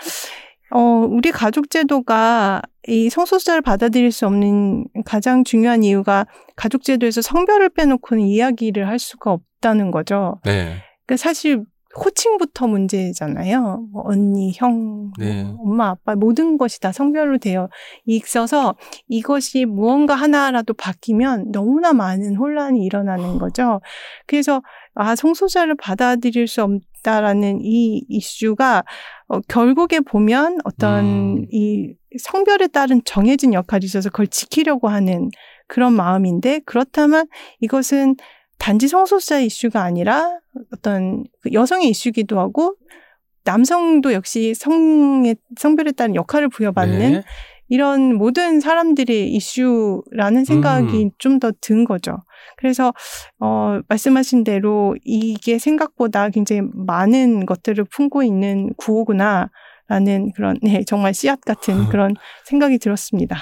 어, 우리 가족 제도가 이 성소수자를 받아들일 수 없는 가장 중요한 이유가 가족 제도에서 성별을 빼놓고는 이야기를 할 수가 없다는 거죠. 네. 그러니까 사실 호칭부터 문제잖아요. 뭐 언니, 형, 뭐 네. 엄마, 아빠 모든 것이 다 성별로 되어 있어서 이것이 무언가 하나라도 바뀌면 너무나 많은 혼란이 일어나는 거죠. 그래서 아 성소자를 받아들일 수 없다라는 이 이슈가 어, 결국에 보면 어떤 음. 이 성별에 따른 정해진 역할이 있어서 그걸 지키려고 하는 그런 마음인데 그렇다면 이것은 단지 성소수자 이슈가 아니라 어떤 그 여성의 이슈기도 하고 남성도 역시 성의 성별에 따른 역할을 부여받는 네. 이런 모든 사람들의 이슈라는 생각이 음. 좀더 든 거죠. 그래서 어 말씀하신 대로 이게 생각보다 굉장히 많은 것들을 품고 있는 구호구나라는 그런 네 정말 씨앗 같은 그런 생각이 들었습니다.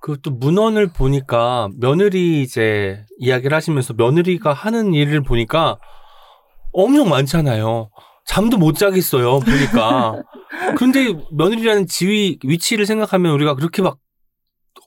그또 문헌을 보니까 며느리 이제 이야기를 하시면서 며느리가 하는 일을 보니까 엄청 많잖아요. 잠도 못 자겠어요. 보니까. 그런데 며느리라는 지위 위치를 생각하면 우리가 그렇게 막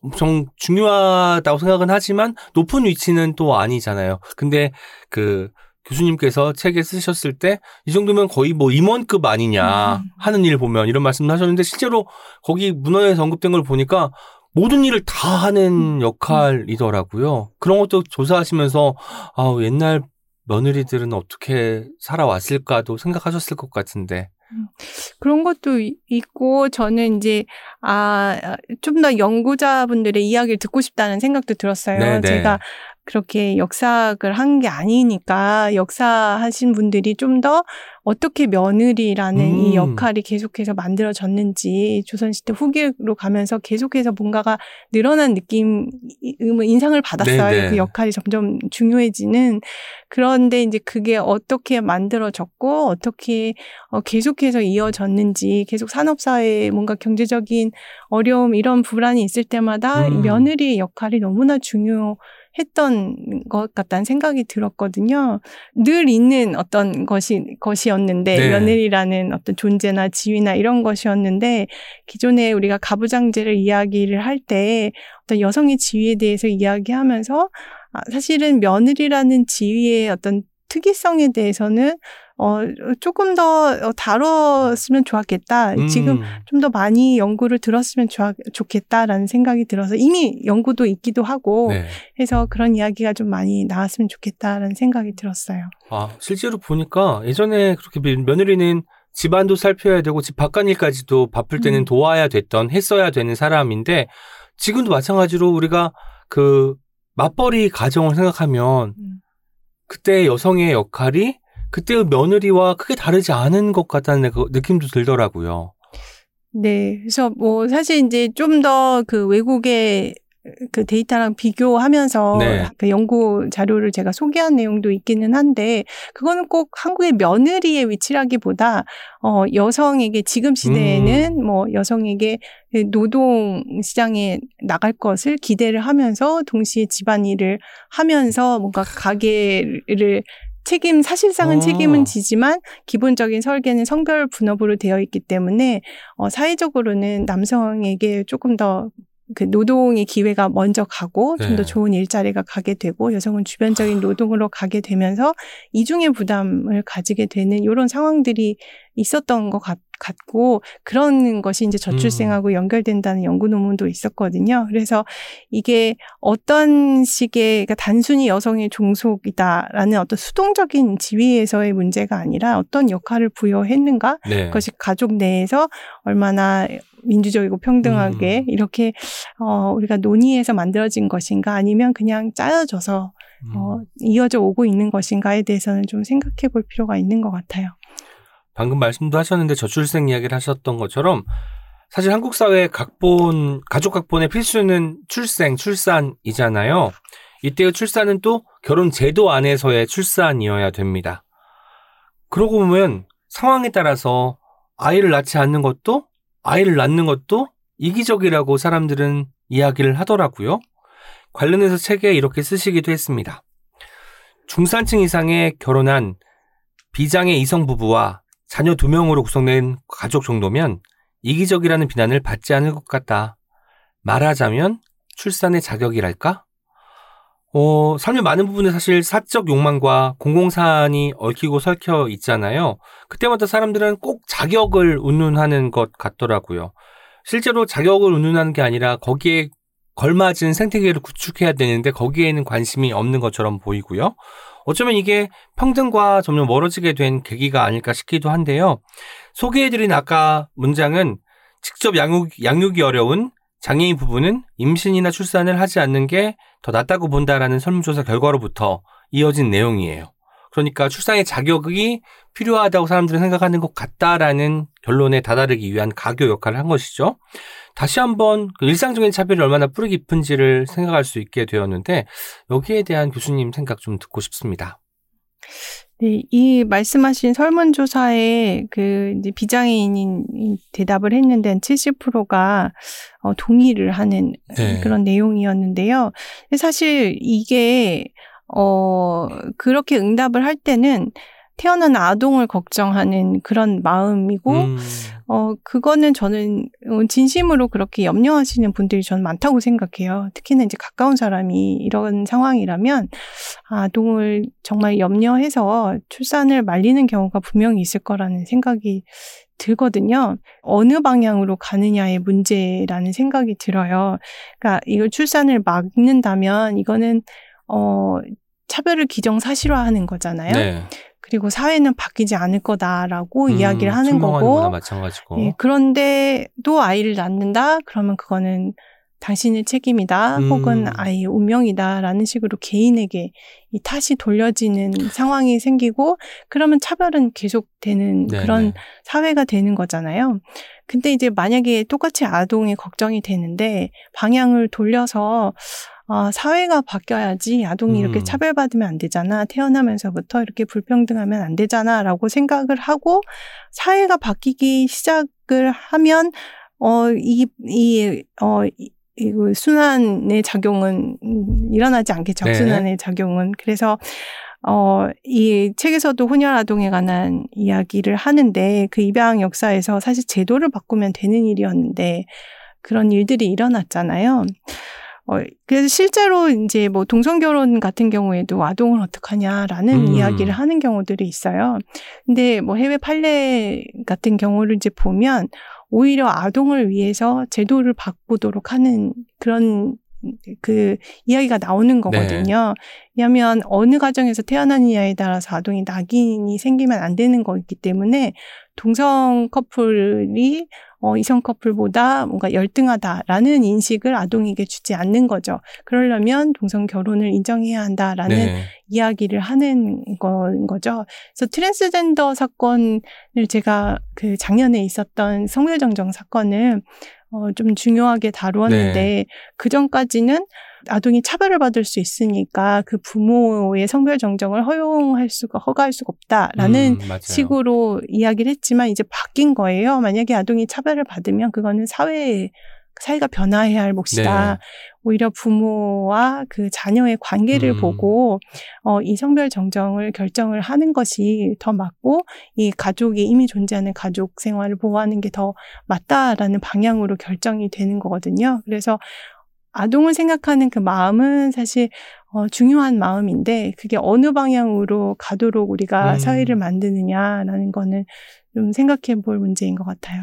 엄청 중요하다고 생각은 하지만 높은 위치는 또 아니잖아요. 근데 그 교수님께서 책에 쓰셨을 때 이 정도면 거의 뭐 임원급 아니냐 음. 하는 일 보면 이런 말씀을 하셨는데 실제로 거기 문헌에서 언급된 걸 보니까 모든 일을 다 하는 역할이더라고요. 그런 것도 조사하시면서 아 옛날 며느리들은 어떻게 살아왔을까도 생각하셨을 것 같은데. 그런 것도 이- 있고 저는 이제 아 좀 더 연구자분들의 이야기를 듣고 싶다는 생각도 들었어요. 네네. 제가 그렇게 역사학을 한 게 아니니까 역사 하신 분들이 좀 더 어떻게 며느리라는 음. 이 역할이 계속해서 만들어졌는지 조선시대 후기로 가면서 계속해서 뭔가가 늘어난 느낌, 인상을 받았어요. 네네. 그 역할이 점점 중요해지는. 그런데 이제 그게 어떻게 만들어졌고 어떻게 어, 계속해서 이어졌는지 계속 산업사회에 뭔가 경제적인 어려움 이런 불안이 있을 때마다 이 음. 며느리의 역할이 너무나 중요 했던 것 같다는 생각이 들었거든요. 늘 있는 어떤 것이 것이었는데 네. 며느리라는 어떤 존재나 지위나 이런 것이었는데 기존에 우리가 가부장제를 이야기를 할 때 어떤 여성의 지위에 대해서 이야기하면서 아, 사실은 며느리라는 지위의 어떤 특이성에 대해서는 어, 조금 더 어, 다뤘으면 좋았겠다. 지금 음. 좀더 많이 연구를 들었으면 좋아, 좋겠다라는 생각이 들어서 이미 연구도 있기도 하고 네. 해서 그런 이야기가 좀 많이 나왔으면 좋겠다라는 생각이 들었어요. 아, 실제로 보니까 예전에 그렇게 며- 며느리는 집안도 살펴야 되고 집 바깥일까지도 바쁠 때는 음. 도와야 됐던 했어야 되는 사람인데 지금도 마찬가지로 우리가 그 맞벌이 가정을 생각하면 음. 그때 여성의 역할이 그때의 며느리와 크게 다르지 않은 것 같다는 그 느낌도 들더라고요. 네. 그래서 뭐 사실 이제 좀 더 그 외국의 그 데이터랑 비교하면서 네. 그 연구 자료를 제가 소개한 내용도 있기는 한데 그거는 꼭 한국의 며느리의 위치라기보다 어 여성에게 지금 시대에는 뭐 여성에게 그 노동 시장에 나갈 것을 기대를 하면서 동시에 집안일을 하면서 뭔가 가게를 책임 사실상은 어. 책임은 지지만 기본적인 설계는 성별 분업으로 되어 있기 때문에 어 사회적으로는 남성에게 조금 더 그 노동의 기회가 먼저 가고 좀더 네. 좋은 일자리가 가게 되고 여성은 주변적인 노동으로 가게 되면서 이중의 부담을 가지게 되는 이런 상황들이 있었던 것 같, 고 그런 것이 이제 저출생하고 연결된다는 연구 논문도 있었거든요. 그래서 이게 어떤 식의 그러니까 단순히 여성의 종속이다라는 어떤 수동적인 지위에서의 문제가 아니라 어떤 역할을 부여했는가 네. 그것이 가족 내에서 얼마나 민주적이고 평등하게 음. 이렇게 어 우리가 논의해서 만들어진 것인가 아니면 그냥 짜여져서 음. 어 이어져 오고 있는 것인가에 대해서는 좀 생각해 볼 필요가 있는 것 같아요. 방금 말씀도 하셨는데 저출생 이야기를 하셨던 것처럼 사실 한국 사회 각본 가족 각본의 필수는 출생, 출산이잖아요. 이때의 출산은 또 결혼 제도 안에서의 출산이어야 됩니다. 그러고 보면 상황에 따라서 아이를 낳지 않는 것도 아이를 낳는 것도 이기적이라고 사람들은 이야기를 하더라고요. 관련해서 책에 이렇게 쓰시기도 했습니다. 중산층 이상의 결혼한 비장의 이성 부부와 자녀 두 명으로 구성된 가족 정도면 이기적이라는 비난을 받지 않을 것 같다. 말하자면 출산의 자격이랄까? 어, 삶의 많은 부분에 사실 사적 욕망과 공공사안이 얽히고 설켜 있잖아요. 그때마다 사람들은 꼭 자격을 운운하는 것 같더라고요. 실제로 자격을 운운하는 게 아니라 거기에 걸맞은 생태계를 구축해야 되는데 거기에는 관심이 없는 것처럼 보이고요. 어쩌면 이게 평등과 점점 멀어지게 된 계기가 아닐까 싶기도 한데요. 소개해드린 아까 문장은 직접 양육, 양육이 어려운 장애인 부부는 임신이나 출산을 하지 않는 게 더 낫다고 본다라는 설문조사 결과로부터 이어진 내용이에요. 그러니까 출산의 자격이 필요하다고 사람들은 생각하는 것 같다라는 결론에 다다르기 위한 가교 역할을 한 것이죠. 다시 한번 그 일상적인 차별이 얼마나 뿌리 깊은지를 생각할 수 있게 되었는데 여기에 대한 교수님 생각 좀 듣고 싶습니다. 네, 이 말씀하신 설문조사에 그 이제 비장애인이 대답을 했는데 한 70%가 어, 동의를 하는 네. 그런 내용이었는데요. 사실 이게 어 그렇게 응답을 할 때는 태어난 아동을 걱정하는 그런 마음이고 음, 어, 그거는 저는 어, 진심으로 그렇게 염려하시는 분들이 저는 많다고 생각해요. 특히나 이제 가까운 사람이 이런 상황이라면 아동을 정말 염려해서 출산을 말리는 경우가 분명히 있을 거라는 생각이 들거든요. 어느 방향으로 가느냐의 문제라는 생각이 들어요. 그러니까 이걸 출산을 막는다면 이거는 어 차별을 기정사실화하는 거잖아요. 네. 그리고 사회는 바뀌지 않을 거다라고 음, 이야기를 하는 거고 마찬가지고. 예, 그런데도 아이를 낳는다? 그러면 그거는 당신의 책임이다. 음. 혹은 아이의 운명이다라는 식으로 개인에게 이 탓이 돌려지는 상황이 생기고 그러면 차별은 계속되는 네, 그런 네. 사회가 되는 거잖아요. 근데 이제 만약에 똑같이 아동이 걱정이 되는데 방향을 돌려서 아, 사회가 바뀌어야지 아동이 음. 이렇게 차별받으면 안 되잖아. 태어나면서부터 이렇게 불평등하면 안 되잖아. 라고 생각을 하고 사회가 바뀌기 시작을 하면 어, 이, 이, 어, 이, 이 순환의 작용은 음, 일어나지 않겠죠. 네. 순환의 작용은. 그래서 어, 이 책에서도 혼혈 아동에 관한 이야기를 하는데 그 입양 역사에서 사실 제도를 바꾸면 되는 일이었는데 그런 일들이 일어났잖아요. 어, 그래서 실제로 이제 뭐 동성 결혼 같은 경우에도 아동을 어떡하냐라는 음. 이야기를 하는 경우들이 있어요. 근데 뭐 해외 판례 같은 경우를 이제 보면 오히려 아동을 위해서 제도를 바꾸도록 하는 그런 그 이야기가 나오는 거거든요. 왜냐하면 어느 가정에서 태어난 이하에 따라서 아동이 낙인이 생기면 안 되는 거기 때문에 동성 커플이 어, 이성 커플보다 뭔가 열등하다라는 인식을 아동에게 주지 않는 거죠. 그러려면 동성 결혼을 인정해야 한다라는 네. 이야기를 하는 건 거죠. 그래서 트랜스젠더 사건을 제가 그 작년에 있었던 성별 정정 사건을 어, 좀 중요하게 다루었는데 네. 그 전까지는 아동이 차별을 받을 수 있으니까 그 부모의 성별 정정을 허용할 수가 허가할 수가 없다라는 음. 식으로 이야기를 했지만 이제 바뀐 거예요. 만약에 아동이 차별을 받으면 그거는 사회에 사회가 변화해야 할 몫이다. 네. 오히려 부모와 그 자녀의 관계를 음. 보고 어, 이 성별 정정을 결정을 하는 것이 더 맞고 이 가족이 이미 존재하는 가족 생활을 보호하는 게 더 맞다라는 방향으로 결정이 되는 거거든요. 그래서 아동을 생각하는 그 마음은 사실 어, 중요한 마음인데 그게 어느 방향으로 가도록 우리가 음. 사회를 만드느냐라는 거는 좀 생각해 볼 문제인 것 같아요.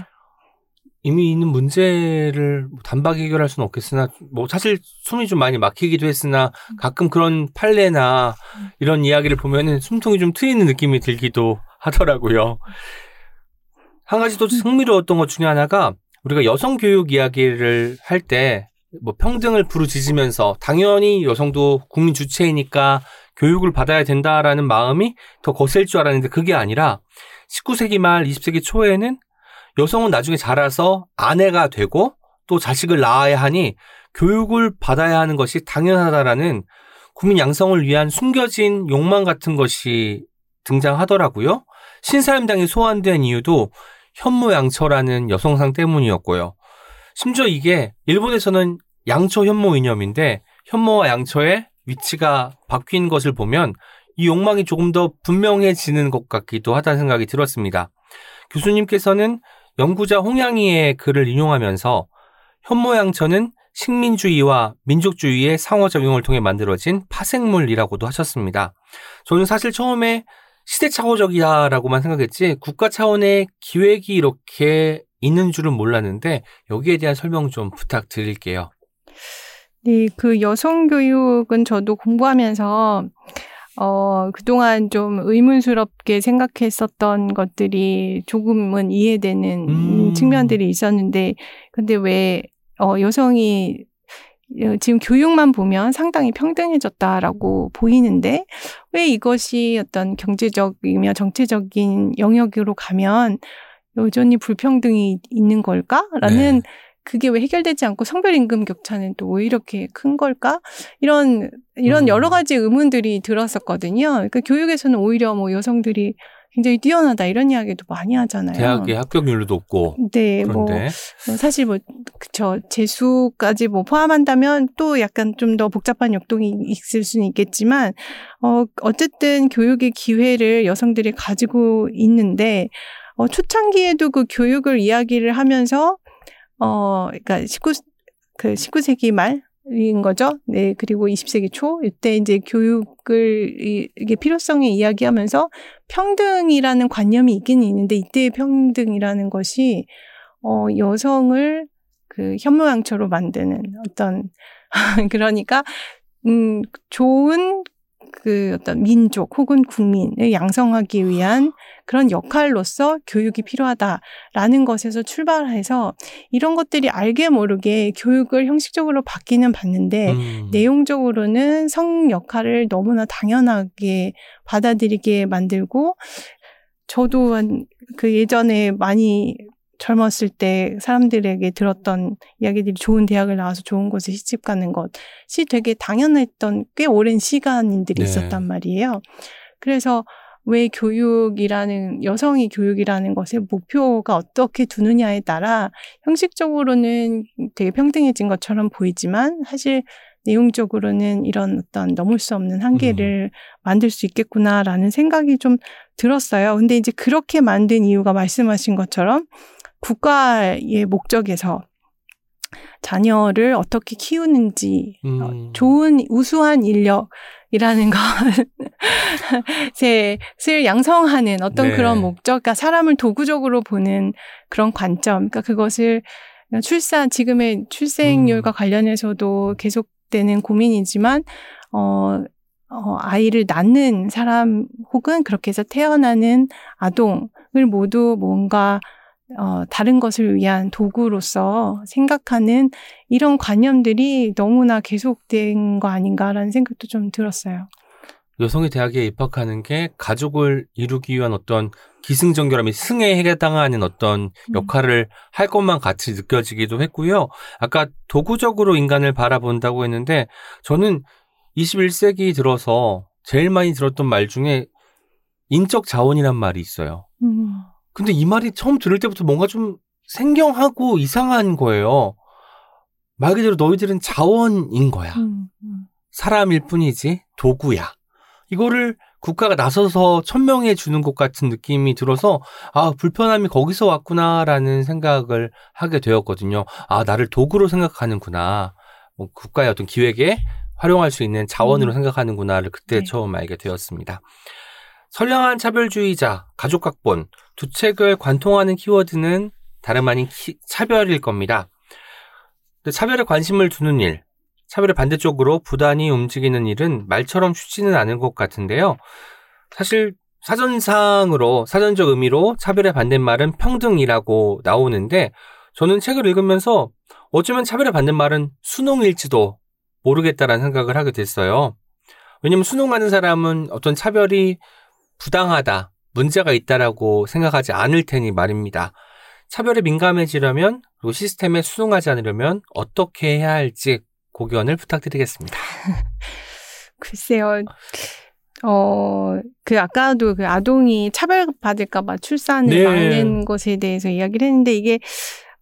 이미 있는 문제를 뭐 단박 해결할 수는 없겠으나 뭐 사실 숨이 좀 많이 막히기도 했으나 가끔 그런 판례나 이런 이야기를 보면은 숨통이 좀 트이는 느낌이 들기도 하더라고요. 한 가지 또 흥미로웠던 것 중에 하나가 우리가 여성 교육 이야기를 할 때 뭐 평등을 부르짖으면서 당연히 여성도 국민 주체이니까 교육을 받아야 된다라는 마음이 더 거셀 줄 알았는데 그게 아니라 19세기 말 20세기 초에는 여성은 나중에 자라서 아내가 되고 또 자식을 낳아야 하니 교육을 받아야 하는 것이 당연하다라는 국민 양성을 위한 숨겨진 욕망 같은 것이 등장하더라고요. 신사임당이 소환된 이유도 현모양처라는 여성상 때문이었고요. 심지어 이게 일본에서는 양처 현모 이념인데 현모와 양처의 위치가 바뀐 것을 보면 이 욕망이 조금 더 분명해지는 것 같기도 하다는 생각이 들었습니다. 교수님께서는 연구자 홍양이의 글을 인용하면서 현모양처는 식민주의와 민족주의의 상호작용을 통해 만들어진 파생물이라고도 하셨습니다. 저는 사실 처음에 시대착오적이다라고만 생각했지 국가 차원의 기획이 이렇게 있는 줄은 몰랐는데 여기에 대한 설명 좀 부탁드릴게요. 네, 그 여성 교육은 저도 공부하면서 어, 그동안 좀 의문스럽게 생각했었던 것들이 조금은 이해되는 음. 측면들이 있었는데, 근데 왜, 어, 여성이 어, 지금 교육만 보면 상당히 평등해졌다라고 보이는데, 왜 이것이 어떤 경제적이며 정체적인 영역으로 가면 여전히 불평등이 있는 걸까라는 네. 그게 왜 해결되지 않고 성별 임금 격차는 또 왜 이렇게 큰 걸까? 이런 이런 음. 여러 가지 의문들이 들었었거든요. 그러니까 교육에서는 오히려 뭐 여성들이 굉장히 뛰어나다 이런 이야기도 많이 하잖아요. 대학의 합격률도 높고 네, 뭐 그런데 뭐 사실 뭐 그쵸 재수까지 뭐 포함한다면 또 약간 좀 더 복잡한 역동이 있을 수는 있겠지만 어 어쨌든 교육의 기회를 여성들이 가지고 있는데 어 초창기에도 그 교육을 이야기를 하면서 어 그러니까 19 그 19세기 말인 거죠. 네, 그리고 20세기 초 이때 이제 교육을 이- 이게 필요성에 이야기하면서 평등이라는 관념이 있긴 있는데 이때의 평등이라는 것이 어 여성을 그 현모양처로 만드는 어떤 그러니까 음 좋은 그 어떤 민족 혹은 국민을 양성하기 위한 그런 역할로서 교육이 필요하다라는 것에서 출발해서 이런 것들이 알게 모르게 교육을 형식적으로 받기는 받는데 음. 내용적으로는 성 역할을 너무나 당연하게 받아들이게 만들고 저도 한 그 예전에 많이 젊었을 때 사람들에게 들었던 이야기들이 좋은 대학을 나와서 좋은 곳에 시집 가는 것이 되게 당연했던 꽤 오랜 시간들이 네. 있었단 말이에요. 그래서 왜 교육이라는 여성이 교육이라는 것의 목표가 어떻게 두느냐에 따라 형식적으로는 되게 평등해진 것처럼 보이지만 사실 내용적으로는 이런 어떤 넘을 수 없는 한계를 만들 수 있겠구나라는 생각이 좀 들었어요. 근데 이제 그렇게 만든 이유가 말씀하신 것처럼 국가의 목적에서 자녀를 어떻게 키우는지 음. 어, 좋은 우수한 인력이라는 것을 양성하는 어떤 네. 그런 목적, 그러니까 사람을 도구적으로 보는 그런 관점, 그러니까 그것을 출산 지금의 출생률과 음. 관련해서도 계속되는 고민이지만 어, 어, 아이를 낳는 사람 혹은 그렇게 해서 태어나는 아동을 모두 뭔가 어, 다른 것을 위한 도구로서 생각하는 이런 관념들이 너무나 계속된 거 아닌가라는 생각도 좀 들었어요. 여성이 대학에 입학하는 게 가족을 이루기 위한 어떤 기승전결함이 승에 해당하는 어떤 음. 역할을 할 것만 같이 느껴지기도 했고요. 아까 도구적으로 인간을 바라본다고 했는데 저는 21세기 들어서 제일 많이 들었던 말 중에 인적 자원이란 말이 있어요. 음, 근데 이 말이 처음 들을 때부터 뭔가 좀 생경하고 이상한 거예요. 말 그대로 너희들은 자원인 거야. 음, 음. 사람일 뿐이지 도구야. 이거를 국가가 나서서 천명해 주는 것 같은 느낌이 들어서 아 불편함이 거기서 왔구나라는 생각을 하게 되었거든요. 아 나를 도구로 생각하는구나. 뭐 국가의 어떤 기획에 활용할 수 있는 자원으로 음. 생각하는구나를 그때 네. 처음 알게 되었습니다. 선량한 차별주의자, 가족각본 두 책을 관통하는 키워드는 다름 아닌 키- 차별일 겁니다. 차별에 관심을 두는 일, 차별의 반대쪽으로 부단히 움직이는 일은 말처럼 쉽지는 않은 것 같은데요. 사실 사전상으로 사전적 의미로 차별의 반대말은 평등이라고 나오는데 저는 책을 읽으면서 어쩌면 차별의 반대말은 수능일지도 모르겠다라는 생각을 하게 됐어요. 왜냐면 수능하는 사람은 어떤 차별이 부당하다, 문제가 있다라고 생각하지 않을 테니 말입니다. 차별에 민감해지려면 그리고 시스템에 수능하지 않으려면 어떻게 해야 할지 고견을 부탁드리겠습니다. 글쎄요. 어, 그 아까도 그 아동이 차별받을까봐 출산을 네. 막는 것에 대해서 이야기를 했는데 이게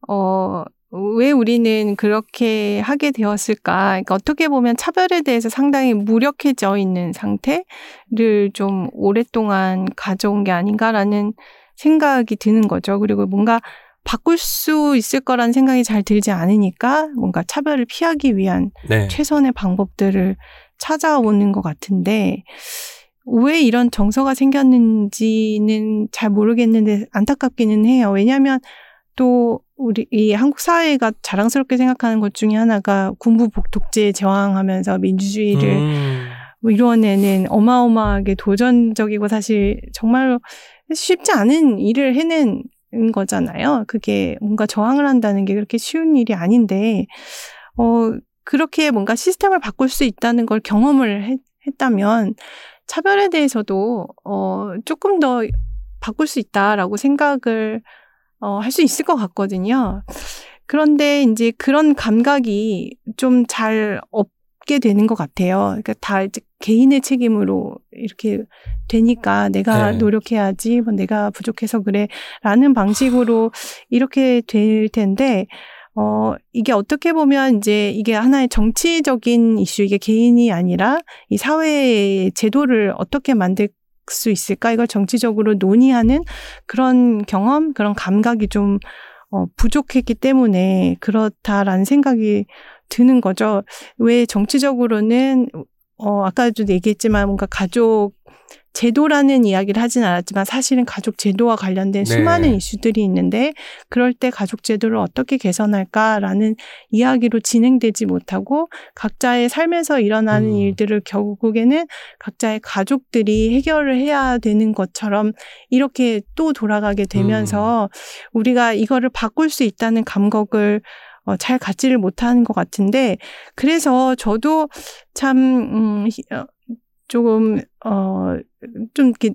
어, 왜 우리는 그렇게 하게 되었을까? 그러니까 어떻게 보면 차별에 대해서 상당히 무력해져 있는 상태를 좀 오랫동안 가져온 게 아닌가라는 생각이 드는 거죠. 그리고 뭔가 바꿀 수 있을 거라는 생각이 잘 들지 않으니까 뭔가 차별을 피하기 위한 네. 최선의 방법들을 찾아오는 것 같은데 왜 이런 정서가 생겼는지는 잘 모르겠는데 안타깝기는 해요. 왜냐하면 또 우리 이 한국 사회가 자랑스럽게 생각하는 것 중에 하나가 군부 독재에 저항하면서 민주주의를 음, 뭐 이뤄내는 어마어마하게 도전적이고 사실 정말로 쉽지 않은 일을 해낸 거잖아요. 그게 뭔가 저항을 한다는 게 그렇게 쉬운 일이 아닌데, 어, 그렇게 뭔가 시스템을 바꿀 수 있다는 걸 경험을 했, 했다면, 차별에 대해서도, 어, 조금 더 바꿀 수 있다라고 생각을, 어, 할 수 있을 것 같거든요. 그런데 이제 그런 감각이 좀 잘 없게 되는 것 같아요. 그러니까 다 이제 개인의 책임으로 이렇게 되니까 내가 네. 노력해야지, 뭐 내가 부족해서 그래, 라는 방식으로 이렇게 될 텐데, 어, 이게 어떻게 보면 이제 이게 하나의 정치적인 이슈, 이게 개인이 아니라 이 사회의 제도를 어떻게 만들 수 있을까? 이걸 정치적으로 논의하는 그런 경험, 그런 감각이 좀, 어, 부족했기 때문에 그렇다라는 생각이 드는 거죠. 왜 정치적으로는, 어, 아까도 얘기했지만 뭔가 가족, 제도라는 이야기를 하진 않았지만 사실은 가족 제도와 관련된 네. 수많은 이슈들이 있는데 그럴 때 가족 제도를 어떻게 개선할까라는 이야기로 진행되지 못하고 각자의 삶에서 일어나는 음. 일들을 결국에는 각자의 가족들이 해결을 해야 되는 것처럼 이렇게 또 돌아가게 되면서 우리가 이거를 바꿀 수 있다는 감각을 어, 잘 갖지를 못하는 것 같은데 그래서 저도 참 음, 히- 어, 조금 어 좀 이렇게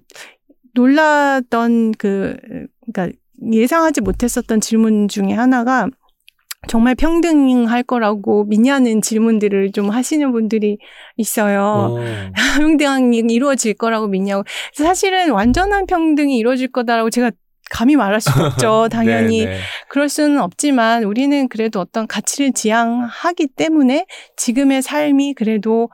놀랐던 그 그러니까 예상하지 못했었던 질문 중에 하나가 정말 평등할 거라고 믿냐는 질문들을 좀 하시는 분들이 있어요. 어, 평등이 이루어질 거라고 믿냐고. 사실은 완전한 평등이 이루어질 거다라고 제가 감히 말할 수 없죠. 당연히 네, 네. 그럴 수는 없지만 우리는 그래도 어떤 가치를 지향하기 때문에 지금의 삶이 그래도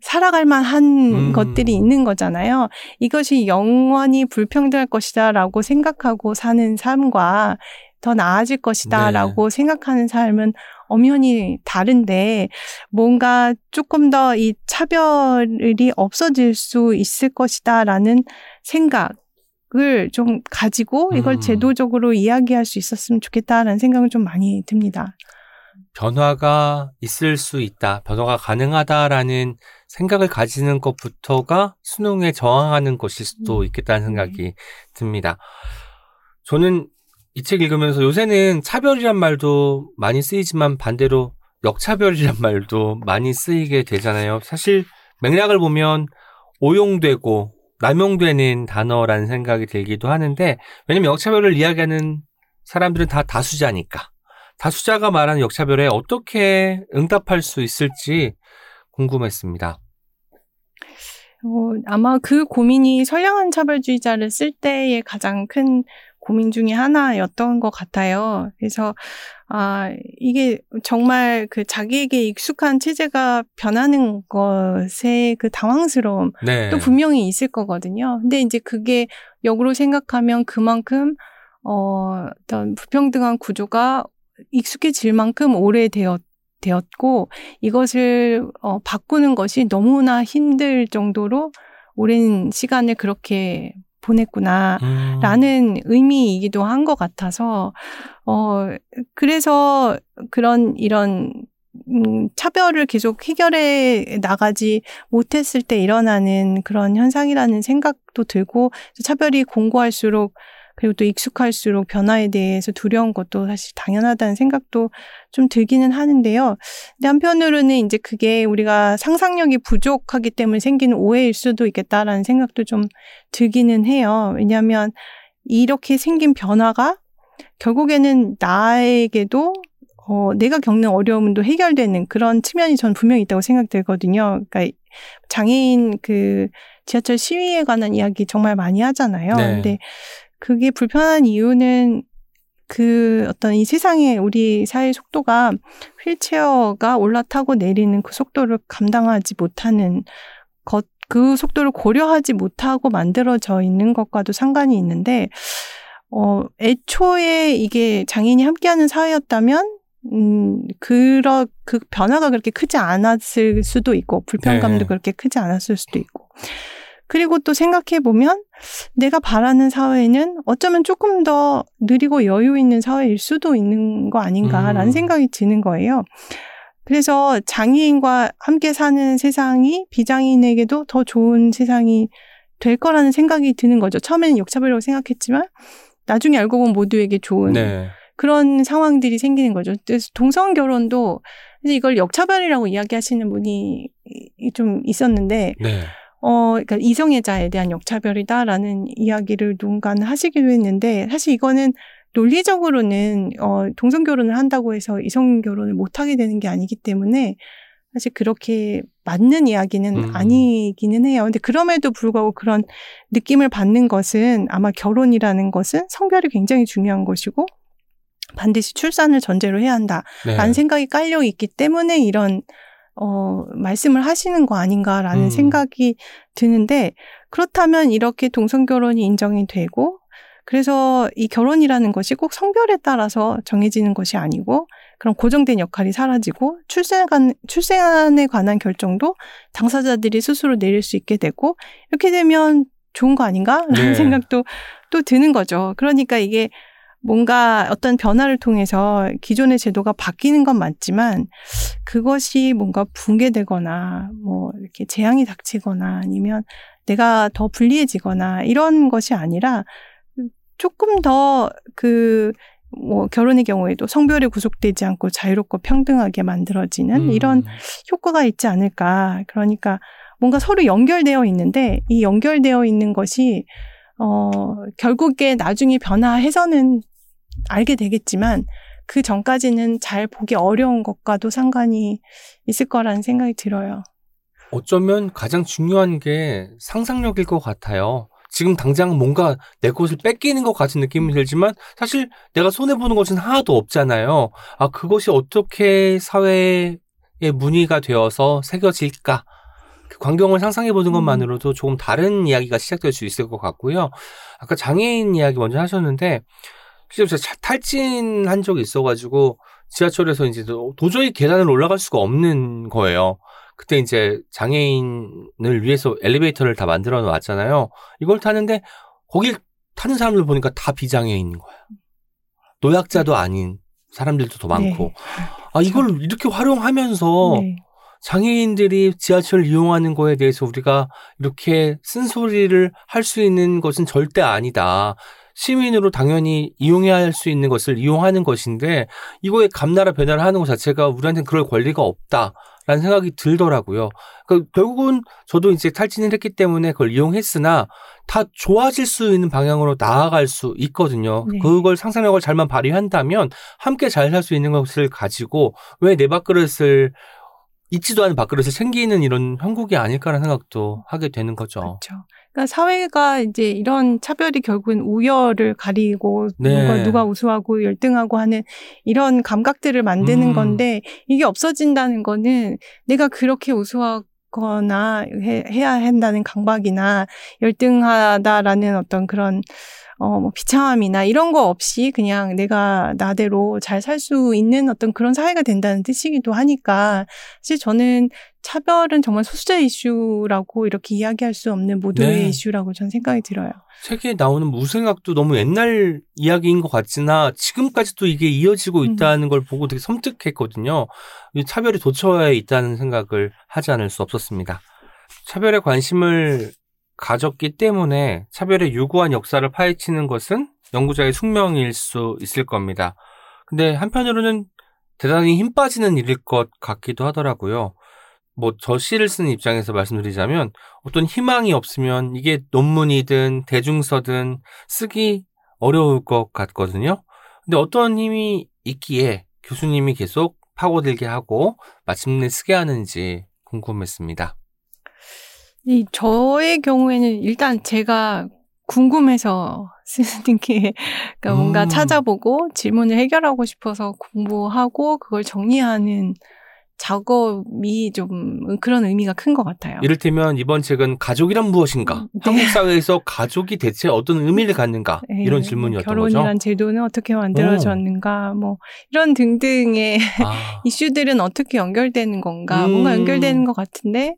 살아갈 만한 음. 것들이 있는 거잖아요. 이것이 영원히 불평등할 것이다라고 생각하고 사는 삶과 더 나아질 것이다라고 네. 생각하는 삶은 엄연히 다른데 뭔가 조금 더 이 차별이 없어질 수 있을 것이다라는 생각 을 좀 가지고 이걸 음. 제도적으로 이야기할 수 있었으면 좋겠다라는 생각을 좀 많이 듭니다. 변화가 있을 수 있다, 변화가 가능하다라는 생각을 가지는 것부터가 수능에 저항하는 것일 수도 음. 있겠다는 생각이 듭니다. 저는 이 책 읽으면서 요새는 차별이란 말도 많이 쓰이지만 반대로 역차별이란 말도 많이 쓰이게 되잖아요. 사실 맥락을 보면 오용되고 남용되는 단어라는 생각이 들기도 하는데 왜냐면 역차별을 이야기하는 사람들은 다 다수자니까. 다수자가 말하는 역차별에 어떻게 응답할 수 있을지 궁금했습니다. 어, 아마 그 고민이 선량한 차별주의자를 쓸 때의 가장 큰 고민 중에 하나였던 것 같아요. 그래서, 아, 이게 정말 그 자기에게 익숙한 체제가 변하는 것에 그 당황스러움, 네. 또 분명히 있을 거거든요. 근데 이제 그게 역으로 생각하면 그만큼, 어, 어떤 불평등한 구조가 익숙해질 만큼 오래되었, 되었고, 이것을, 어, 바꾸는 것이 너무나 힘들 정도로 오랜 시간을 그렇게 보냈구나. 음. 라는 의미이기도 한 것 같아서, 어, 그래서 그런 이런, 음, 차별을 계속 해결해 나가지 못했을 때 일어나는 그런 현상이라는 생각도 들고, 차별이 공고할수록, 그리고 또 익숙할수록 변화에 대해서 두려운 것도 사실 당연하다는 생각도 좀 들기는 하는데요. 근데 한편으로는 이제 그게 우리가 상상력이 부족하기 때문에 생기는 오해일 수도 있겠다라는 생각도 좀 들기는 해요. 왜냐하면 이렇게 생긴 변화가 결국에는 나에게도 어, 내가 겪는 어려움도 해결되는 그런 측면이 전 분명히 있다고 생각되거든요. 그러니까 장애인 그 지하철 시위에 관한 이야기 정말 많이 하잖아요. 네. 근데 그게 불편한 이유는 그 어떤 이 세상에 우리 사회 속도가 휠체어가 올라타고 내리는 그 속도를 감당하지 못하는 것, 그 속도를 고려하지 못하고 만들어져 있는 것과도 상관이 있는데, 어, 애초에 이게 장애인이 함께하는 사회였다면, 음, 그러, 그 변화가 그렇게 크지 않았을 수도 있고, 불편감도 네. 그렇게 크지 않았을 수도 있고. 그리고 또 생각해 보면, 내가 바라는 사회는 어쩌면 조금 더 느리고 여유 있는 사회일 수도 있는 거 아닌가라는 음. 생각이 드는 거예요. 그래서 장애인과 함께 사는 세상이 비장애인에게도 더 좋은 세상이 될 거라는 생각이 드는 거죠. 처음에는 역차별이라고 생각했지만 나중에 알고 보면 모두에게 좋은 네. 그런 상황들이 생기는 거죠. 그래서 동성 결혼도 이걸 역차별이라고 이야기하시는 분이 좀 있었는데 네. 어, 그러니까 이성애자에 대한 역차별이다라는 이야기를 누군가는 하시기도 했는데 사실 이거는 논리적으로는 어, 동성 결혼을 한다고 해서 이성 결혼을 못 하게 되는 게 아니기 때문에 사실 그렇게 맞는 이야기는 음. 아니기는 해요. 근데 그럼에도 불구하고 그런 느낌을 받는 것은 아마 결혼이라는 것은 성별이 굉장히 중요한 것이고 반드시 출산을 전제로 해야 한다. 네. 라는 생각이 깔려 있기 때문에 이런 어 말씀을 하시는 거 아닌가라는 음. 생각이 드는데 그렇다면 이렇게 동성 결혼이 인정이 되고 그래서 이 결혼이라는 것이 꼭 성별에 따라서 정해지는 것이 아니고 그런 고정된 역할이 사라지고 출생 관 출생에 관한 결정도 당사자들이 스스로 내릴 수 있게 되고 이렇게 되면 좋은 거 아닌가라는 네. 생각도 또 드는 거죠. 그러니까 이게 뭔가 어떤 변화를 통해서 기존의 제도가 바뀌는 건 맞지만 그것이 뭔가 붕괴되거나 뭐 이렇게 재앙이 닥치거나 아니면 내가 더 불리해지거나 이런 것이 아니라 조금 더그 뭐 결혼의 경우에도 성별에 구속되지 않고 자유롭고 평등하게 만들어지는 음. 이런 효과가 있지 않을까. 그러니까 뭔가 서로 연결되어 있는데 이 연결되어 있는 것이 어 결국에 나중에 변화해서는 알게 되겠지만 그 전까지는 잘 보기 어려운 것과도 상관이 있을 거라는 생각이 들어요. 어쩌면 가장 중요한 게 상상력일 것 같아요. 지금 당장 뭔가 내 것을 뺏기는 것 같은 느낌이 들지만 사실 내가 손해보는 것은 하나도 없잖아요. 아, 그것이 어떻게 사회의 문의가 되어서 새겨질까? 그 광경을 상상해보는 음. 것만으로도 조금 다른 이야기가 시작될 수 있을 것 같고요. 아까 장애인 이야기 먼저 하셨는데, 실제로 제가 탈진한 적이 있어가지고 지하철에서 이제 도- 도저히 계단을 올라갈 수가 없는 거예요. 그때 이제 장애인을 위해서 엘리베이터를 다 만들어 놨잖아요. 이걸 타는데 거길 타는 사람들 보니까 다 비장애인인 거야. 노약자도 아닌 사람들도 더 많고. 네. 아, 이걸 이렇게 활용하면서 네. 장애인들이 지하철 이용하는 거에 대해서 우리가 이렇게 쓴소리를 할 수 있는 것은 절대 아니다. 시민으로 당연히 이용해야 할수 있는 것을 이용하는 것인데 이거에 감나라 변화를 하는 것 자체가 우리한테는 그럴 권리가 없다 라는 생각이 들더라고요. 그 결국은 저도 이제 탈진을 했기 때문에 그걸 이용했으나 다 좋아질 수 있는 방향으로 나아갈 수 있거든요. 네. 그걸 상상력을 잘만 발휘한다면 함께 잘 살 수 있는 것을 가지고 왜 내 밥그릇을 잊지도 않은 밥그릇을 챙기는 이런 형국이 아닐까라는 생각도 하게 되는 거죠. 그렇죠. 그러니까 사회가 이제 이런 차별이 결국은 우열을 가리고 네. 누가 누가 우수하고 열등하고 하는 이런 감각들을 만드는 음. 건데 이게 없어진다는 거는 내가 그렇게 우수하거나 해, 해야 한다는 강박이나 열등하다라는 어떤 그런 어, 뭐 비참함이나 이런 거 없이 그냥 내가 나대로 잘 살 수 있는 어떤 그런 사회가 된다는 뜻이기도 하니까 사실 저는 차별은 정말 소수자 이슈라고 이렇게 이야기할 수 없는 모두의 네. 이슈라고 저는 생각이 들어요. 책에 나오는 무생각도 너무 옛날 이야기인 것 같지나 지금까지도 이게 이어지고 음. 있다는 걸 보고 되게 섬뜩했거든요. 이 차별이 도처에 있다는 생각을 하지 않을 수 없었습니다. 차별에 관심을 가졌기 때문에 차별의 유구한 역사를 파헤치는 것은 연구자의 숙명일 수 있을 겁니다. 근데 한편으로는 대단히 힘 빠지는 일일 것 같기도 하더라고요. 뭐 저 시를 쓰는 입장에서 말씀드리자면 어떤 희망이 없으면 이게 논문이든 대중서든 쓰기 어려울 것 같거든요. 근데 어떤 힘이 있기에 교수님이 계속 파고들게 하고 마침내 쓰게 하는지 궁금했습니다. 이 저의 경우에는 일단 제가 궁금해서 쓰는 게 그러니까 뭔가 음. 찾아보고 질문을 해결하고 싶어서 공부하고 그걸 정리하는 작업이 좀 그런 의미가 큰 것 같아요. 이를테면 이번 책은 가족이란 무엇인가? 네. 한국 사회에서 가족이 대체 어떤 의미를 갖는가? 네, 이런 뭐 질문이었던 결혼이란 거죠. 제도는 어떻게 만들어졌는가, 뭐 이런 등등의 아, 이슈들은 어떻게 연결되는 건가, 음. 뭔가 연결되는 것 같은데,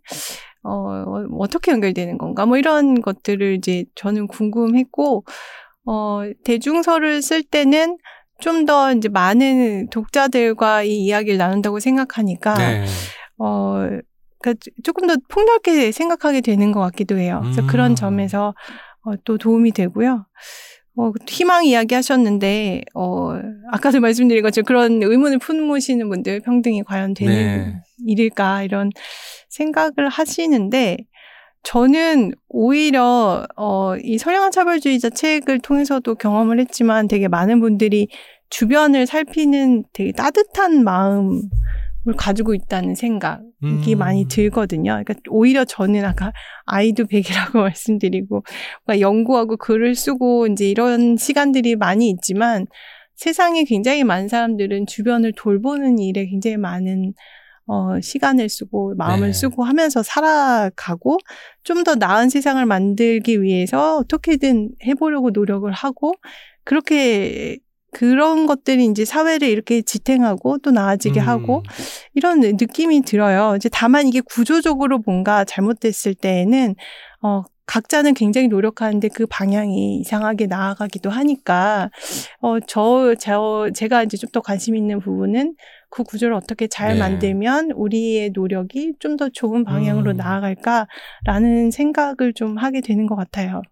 어, 어, 어떻게 연결되는 건가, 뭐 이런 것들을 이제 저는 궁금했고, 어, 대중서를 쓸 때는 좀 더 이제 많은 독자들과 이 이야기를 나눈다고 생각하니까, 네. 어, 그러니까 조금 더 폭넓게 생각하게 되는 것 같기도 해요. 그래서 음. 그런 점에서 어, 또 도움이 되고요. 어, 희망 이야기 하셨는데, 어, 아까도 말씀드린 것처럼 그런 의문을 품으시는 분들 평등이 과연 되는 네. 일일까 이런 생각을 하시는데, 저는 오히려, 어, 이 선량한 차별주의자 책을 통해서도 경험을 했지만 되게 많은 분들이 주변을 살피는 되게 따뜻한 마음을 가지고 있다는 생각이 음. 많이 들거든요. 그러니까 오히려 저는 아까 아이도 백이라고 말씀드리고 연구하고 글을 쓰고 이제 이런 시간들이 많이 있지만 세상에 굉장히 많은 사람들은 주변을 돌보는 일에 굉장히 많은 어, 시간을 쓰고 마음을 네. 쓰고 하면서 살아가고 좀 더 나은 세상을 만들기 위해서 어떻게든 해보려고 노력을 하고 그렇게 그런 것들이 이제 사회를 이렇게 지탱하고 또 나아지게 음. 하고 이런 느낌이 들어요. 이제 다만 이게 구조적으로 뭔가 잘못됐을 때에는 어 각자는 굉장히 노력하는데 그 방향이 이상하게 나아가기도 하니까 어저 저 제가 이제 좀 더 관심 있는 부분은 그 구조를 어떻게 잘 네. 만들면 우리의 노력이 좀 더 좋은 방향으로 음. 나아갈까라는 생각을 좀 하게 되는 것 같아요.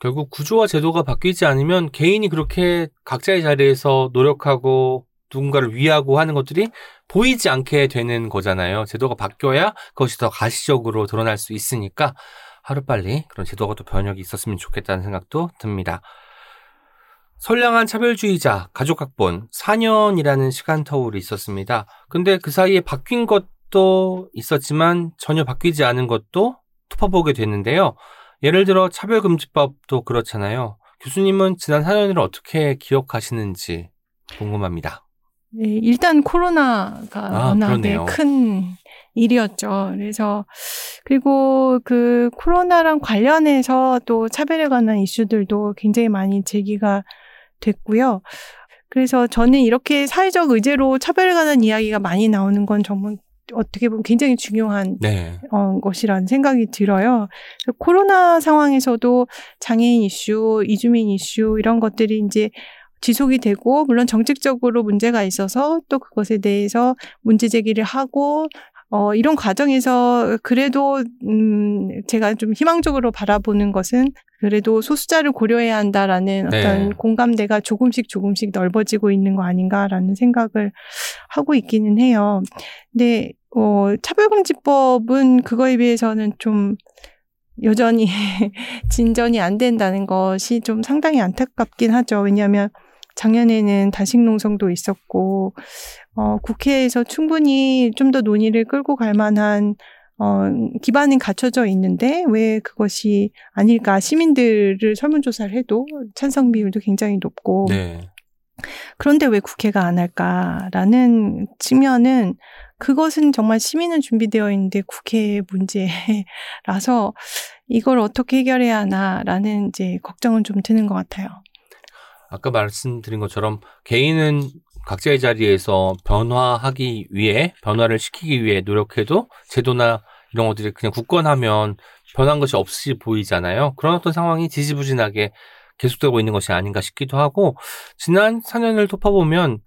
결국 구조와 제도가 바뀌지 않으면 개인이 그렇게 각자의 자리에서 노력하고 누군가를 위하고 하는 것들이 보이지 않게 되는 거잖아요. 제도가 바뀌어야 그것이 더 가시적으로 드러날 수 있으니까 하루빨리 그런 제도가 또 변혁이 있었으면 좋겠다는 생각도 듭니다. 선량한 차별주의자 가족학본 4년이라는 시간 터울이 있었습니다. 근데 그 사이에 바뀐 것도 있었지만 전혀 바뀌지 않은 것도 톱어보게 됐는데요. 예를 들어 차별금지법도 그렇잖아요. 교수님은 지난 4년을 어떻게 기억하시는지 궁금합니다. 네, 일단 코로나가 아, 워낙에. 큰 일이었죠. 그래서 그리고 그 코로나랑 관련해서 또 차별에 관한 이슈들도 굉장히 많이 제기가 됐고요. 그래서 저는 이렇게 사회적 의제로 차별에 관한 이야기가 많이 나오는 건 정말 어떻게 보면 굉장히 중요한 네. 어, 것이라는 생각이 들어요. 코로나 상황에서도 장애인 이슈, 이주민 이슈 이런 것들이 이제 지속이 되고 물론 정책적으로 문제가 있어서 또 그것에 대해서 문제 제기를 하고 어, 이런 과정에서 그래도, 음, 제가 좀 희망적으로 바라보는 것은 그래도 소수자를 고려해야 한다라는 네. 어떤 공감대가 조금씩 조금씩 넓어지고 있는 거 아닌가라는 생각을 하고 있기는 해요. 근데, 어, 차별금지법은 그거에 비해서는 좀 여전히 진전이 안 된다는 것이 좀 상당히 안타깝긴 하죠. 왜냐하면 작년에는 단식 농성도 있었고, 어, 국회에서 충분히 좀 더 논의를 끌고 갈 만한 어, 기반은 갖춰져 있는데 왜 그것이 아닐까 시민들을 설문조사를 해도 찬성 비율도 굉장히 높고 네. 그런데 왜 국회가 안 할까라는 측면은 그것은 정말 시민은 준비되어 있는데 국회의 문제라서 이걸 어떻게 해결해야 하나라는 이제 걱정은 좀 드는 것 같아요. 아까 말씀드린 것처럼 개인은 각자의 자리에서 변화하기 위해 변화를 시키기 위해 노력해도 제도나 이런 것들이 그냥 굳건하면 변한 것이 없이 보이잖아요. 그런 어떤 상황이 지지부진하게 계속되고 있는 것이 아닌가 싶기도 하고 지난 4년을 돌아보면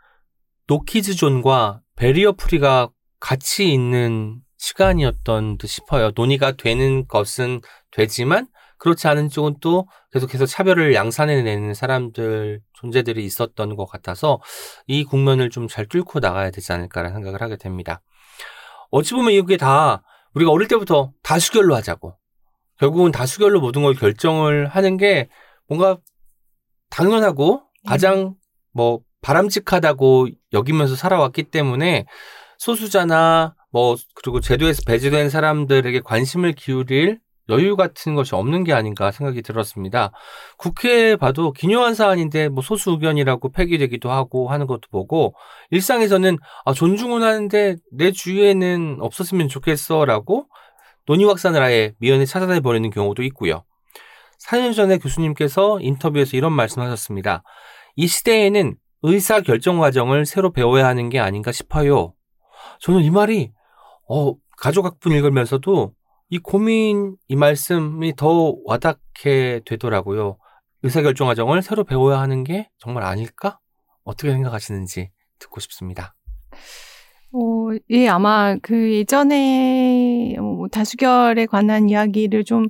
no kids zone과 barrier free가 같이 있는 시간이었던 듯 싶어요. 논의가 되는 것은 되지만 그렇지 않은 쪽은 또 계속해서 차별을 양산해내는 사람들 존재들이 있었던 것 같아서 이 국면을 좀 잘 뚫고 나가야 되지 않을까라는 생각을 하게 됩니다. 어찌 보면 이게 다 우리가 어릴 때부터 다수결로 하자고 결국은 다수결로 모든 걸 결정을 하는 게 뭔가 당연하고 가장 뭐 바람직하다고 여기면서 살아왔기 때문에 소수자나 뭐 그리고 제도에서 배제된 사람들에게 관심을 기울일 여유 같은 것이 없는 게 아닌가 생각이 들었습니다. 국회에 봐도 기묘한 사안인데 뭐 소수 의견이라고 폐기되기도 하고 하는 것도 보고 일상에서는 아, 존중은 하는데 내 주위에는 없었으면 좋겠어라고 논의 확산을 아예 미연에 차단해 버리는 경우도 있고요. 4년 전에 교수님께서 인터뷰에서 이런 말씀하셨습니다. 이 시대에는 의사 결정 과정을 새로 배워야 하는 게 아닌가 싶어요. 저는 이 말이 어, 가족학분 읽으면서도 이 고민, 이 말씀이 더 와닿게 되더라고요. 의사결정 과정을 새로 배워야 하는 게 정말 아닐까? 어떻게 생각하시는지 듣고 싶습니다. 어, 예, 아마 그 예전에 뭐 다수결에 관한 이야기를 좀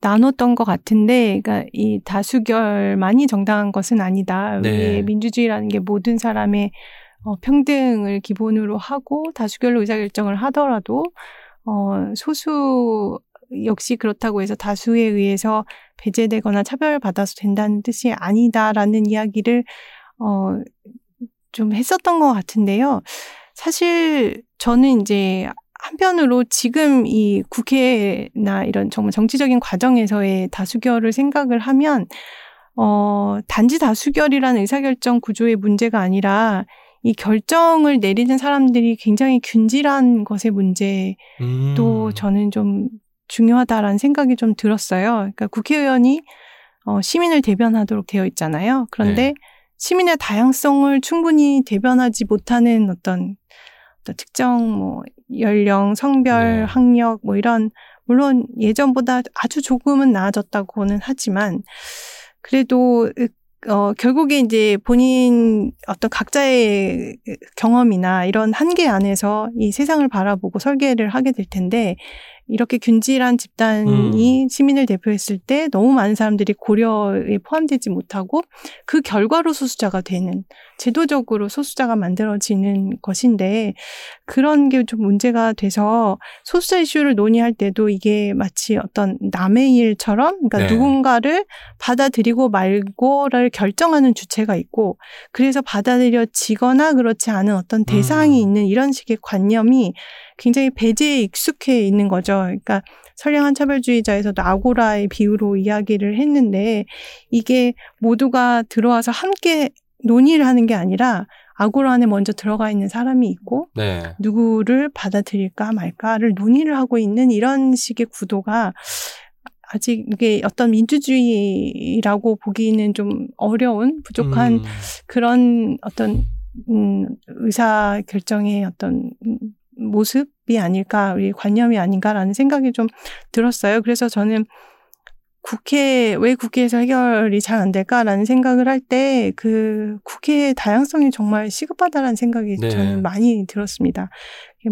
나눴던 것 같은데, 그러니까 이 다수결만이 정당한 것은 아니다. 네. 민주주의라는 게 모든 사람의 어, 평등을 기본으로 하고 다수결로 의사결정을 하더라도 어, 소수 역시 그렇다고 해서 다수에 의해서 배제되거나 차별받아서 된다는 뜻이 아니다라는 이야기를 어, 좀 했었던 것 같은데요. 사실 저는 이제 한편으로 지금 이 국회나 이런 정말 정치적인 과정에서의 다수결을 생각을 하면 어, 단지 다수결이라는 의사결정 구조의 문제가 아니라 이 결정을 내리는 사람들이 굉장히 균질한 것의 문제 음. 또 저는 좀 중요하다라는 생각이 좀 들었어요. 그러니까 국회의원이 어, 시민을 대변하도록 되어 있잖아요. 그런데 네. 시민의 다양성을 충분히 대변하지 못하는 어떤, 어떤 특정 뭐 연령, 성별, 네. 학력 뭐 이런 물론 예전보다 아주 조금은 나아졌다고는 하지만 그래도 어, 결국에 이제 본인 어떤 각자의 경험이나 이런 한계 안에서 이 세상을 바라보고 설계를 하게 될 텐데, 이렇게 균질한 집단이 시민을 대표했을 때 너무 많은 사람들이 고려에 포함되지 못하고 그 결과로 소수자가 되는 제도적으로 소수자가 만들어지는 것인데 그런 게 좀 문제가 돼서 소수자 이슈를 논의할 때도 이게 마치 어떤 남의 일처럼 그러니까 네. 누군가를 받아들이고 말고를 결정하는 주체가 있고 그래서 받아들여지거나 그렇지 않은 어떤 대상이 음. 있는 이런 식의 관념이 굉장히 배제에 익숙해 있는 거죠. 그러니까 선량한 차별주의자에서도 아고라의 비유로 이야기를 했는데 이게 모두가 들어와서 함께 논의를 하는 게 아니라 아고라 안에 먼저 들어가 있는 사람이 있고 네. 누구를 받아들일까 말까를 논의를 하고 있는 이런 식의 구도가 아직 이게 어떤 민주주의라고 보기는 좀 어려운 부족한 음, 그런 어떤 음, 의사 결정의 어떤 음, 모습이 아닐까, 우리 관념이 아닌가라는 생각이 좀 들었어요. 그래서 저는 국회, 왜 국회에서 해결이 잘 안 될까라는 생각을 할 때 그 국회의 다양성이 정말 시급하다라는 생각이 네. 저는 많이 들었습니다.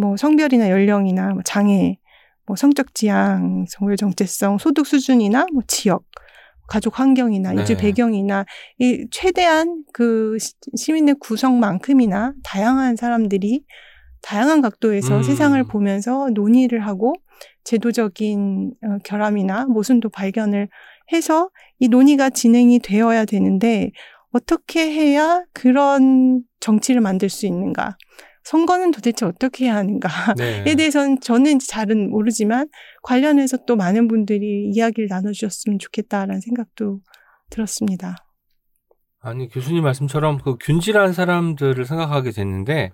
뭐 성별이나 연령이나 뭐 장애, 뭐 성적 지향, 성별 정체성, 소득 수준이나 뭐 지역, 가족 환경이나 네. 이주 배경이나 이 최대한 그 시- 시민의 구성만큼이나 다양한 사람들이 다양한 각도에서 음. 세상을 보면서 논의를 하고 제도적인 어, 결함이나 모순도 발견을 해서 이 논의가 진행이 되어야 되는데 어떻게 해야 그런 정치를 만들 수 있는가? 선거는 도대체 어떻게 해야 하는가에 네. 대해서는 저는 잘은 모르지만 관련해서 또 많은 분들이 이야기를 나눠주셨으면 좋겠다라는 생각도 들었습니다. 아니 교수님 말씀처럼 그 균질한 사람들을 생각하게 됐는데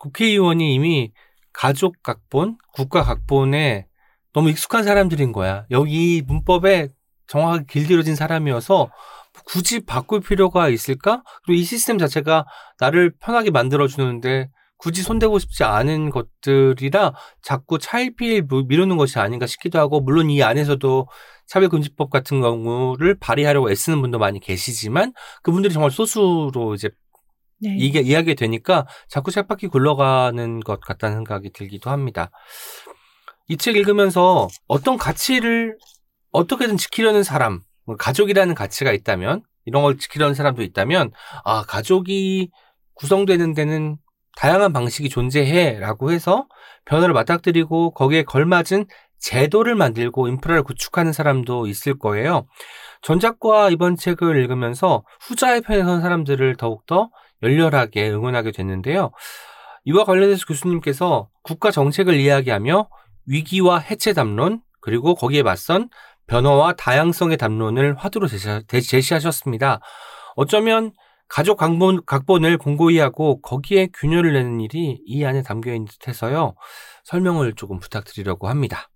국회의원이 이미 가족 각본, 국가 각본에 너무 익숙한 사람들인 거야. 여기 문법에 정확하게 길들여진 사람이어서 굳이 바꿀 필요가 있을까? 그리고 이 시스템 자체가 나를 편하게 만들어 주는데 굳이 손대고 싶지 않은 것들이라 자꾸 차일피일 미- 미루는 것이 아닌가 싶기도 하고 물론 이 안에서도 차별금지법 같은 경우를 발의하려고 애쓰는 분도 많이 계시지만 그분들이 정말 소수로 이제 네. 이게 이야기 되니까 자꾸 쳇바퀴 굴러가는 것 같다는 생각이 들기도 합니다. 이 책 읽으면서 어떤 가치를 어떻게든 지키려는 사람, 뭐 가족이라는 가치가 있다면 이런 걸 지키려는 사람도 있다면 아 가족이 구성되는 데는 다양한 방식이 존재해라고 해서 변화를 맞닥뜨리고 거기에 걸맞은 제도를 만들고 인프라를 구축하는 사람도 있을 거예요. 전작과 이번 책을 읽으면서 후자의 편에 선 사람들을 더욱더 열렬하게 응원하게 됐는데요. 이와 관련해서 교수님께서 국가 정책을 이야기하며 위기와 해체 담론, 그리고 거기에 맞선 변화와 다양성의 담론을 화두로 제시- 제시하셨습니다. 어쩌면 가족 각본, 각본을 공고히 하고 거기에 균열을 내는 일이 이 안에 담겨 있는 듯해서요. 설명을 조금 부탁드리려고 합니다.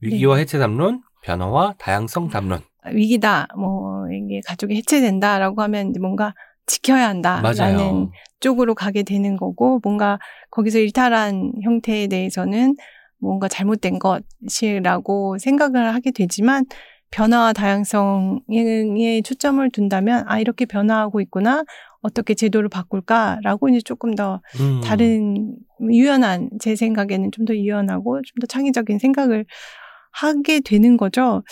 위기와 해체 담론, 변화와 다양성 담론. 위기다, 뭐 이게 가족이 해체된다라고 하면 뭔가 지켜야 한다라는 맞아요. 쪽으로 가게 되는 거고 뭔가 거기서 일탈한 형태에 대해서는 뭔가 잘못된 것이라고 생각을 하게 되지만 변화와 다양성에 초점을 둔다면 아 이렇게 변화하고 있구나 어떻게 제도를 바꿀까라고 이제 조금 더 음. 다른 유연한 제 생각에는 좀 더 유연하고 좀 더 창의적인 생각을 하게 되는 거죠.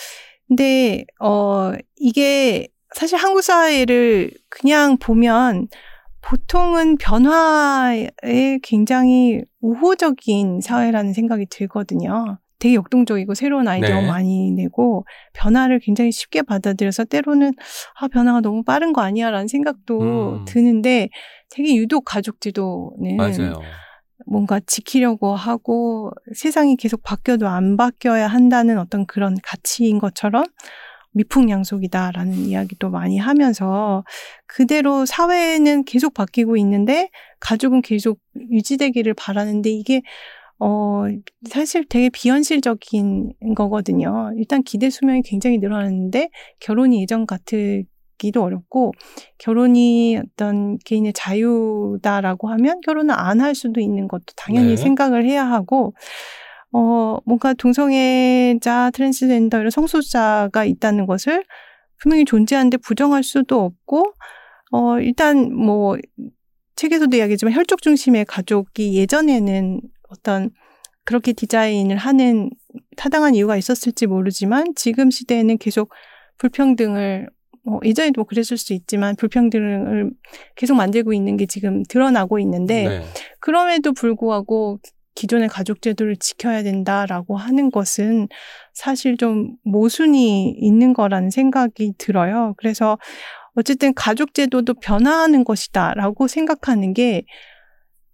근데 어 이게 사실 한국 사회를 그냥 보면 보통은 변화에 굉장히 우호적인 사회라는 생각이 들거든요. 되게 역동적이고 새로운 아이디어 네. 많이 내고 변화를 굉장히 쉽게 받아들여서 때로는 아 변화가 너무 빠른 거 아니야라는 생각도 음. 드는데 되게 유독 가족 제도는 맞아요. 뭔가 지키려고 하고 세상이 계속 바뀌어도 안 바뀌어야 한다는 어떤 그런 가치인 것처럼 미풍양속이다라는 이야기도 많이 하면서 그대로 사회는 계속 바뀌고 있는데 가족은 계속 유지되기를 바라는데 이게 어 사실 되게 비현실적인 거거든요. 일단 기대 수명이 굉장히 늘어났는데 결혼이 예전 같기도 어렵고 결혼이 어떤 개인의 자유다라고 하면 결혼을 안 할 수도 있는 것도 당연히 네. 생각을 해야 하고 어 뭔가 동성애자, 트랜스젠더 이런 성소수자가 있다는 것을 분명히 존재하는데 부정할 수도 없고 어 일단 뭐 책에서도 이야기했지만 혈족 중심의 가족이 예전에는 어떤 그렇게 디자인을 하는 타당한 이유가 있었을지 모르지만 지금 시대에는 계속 불평등을 뭐 예전에도 뭐 그랬을 수 있지만 불평등을 계속 만들고 있는 게 지금 드러나고 있는데 네. 그럼에도 불구하고 기존의 가족 제도를 지켜야 된다라고 하는 것은 사실 좀 모순이 있는 거라는 생각이 들어요. 그래서 어쨌든 가족 제도도 변화하는 것이다라고 생각하는 게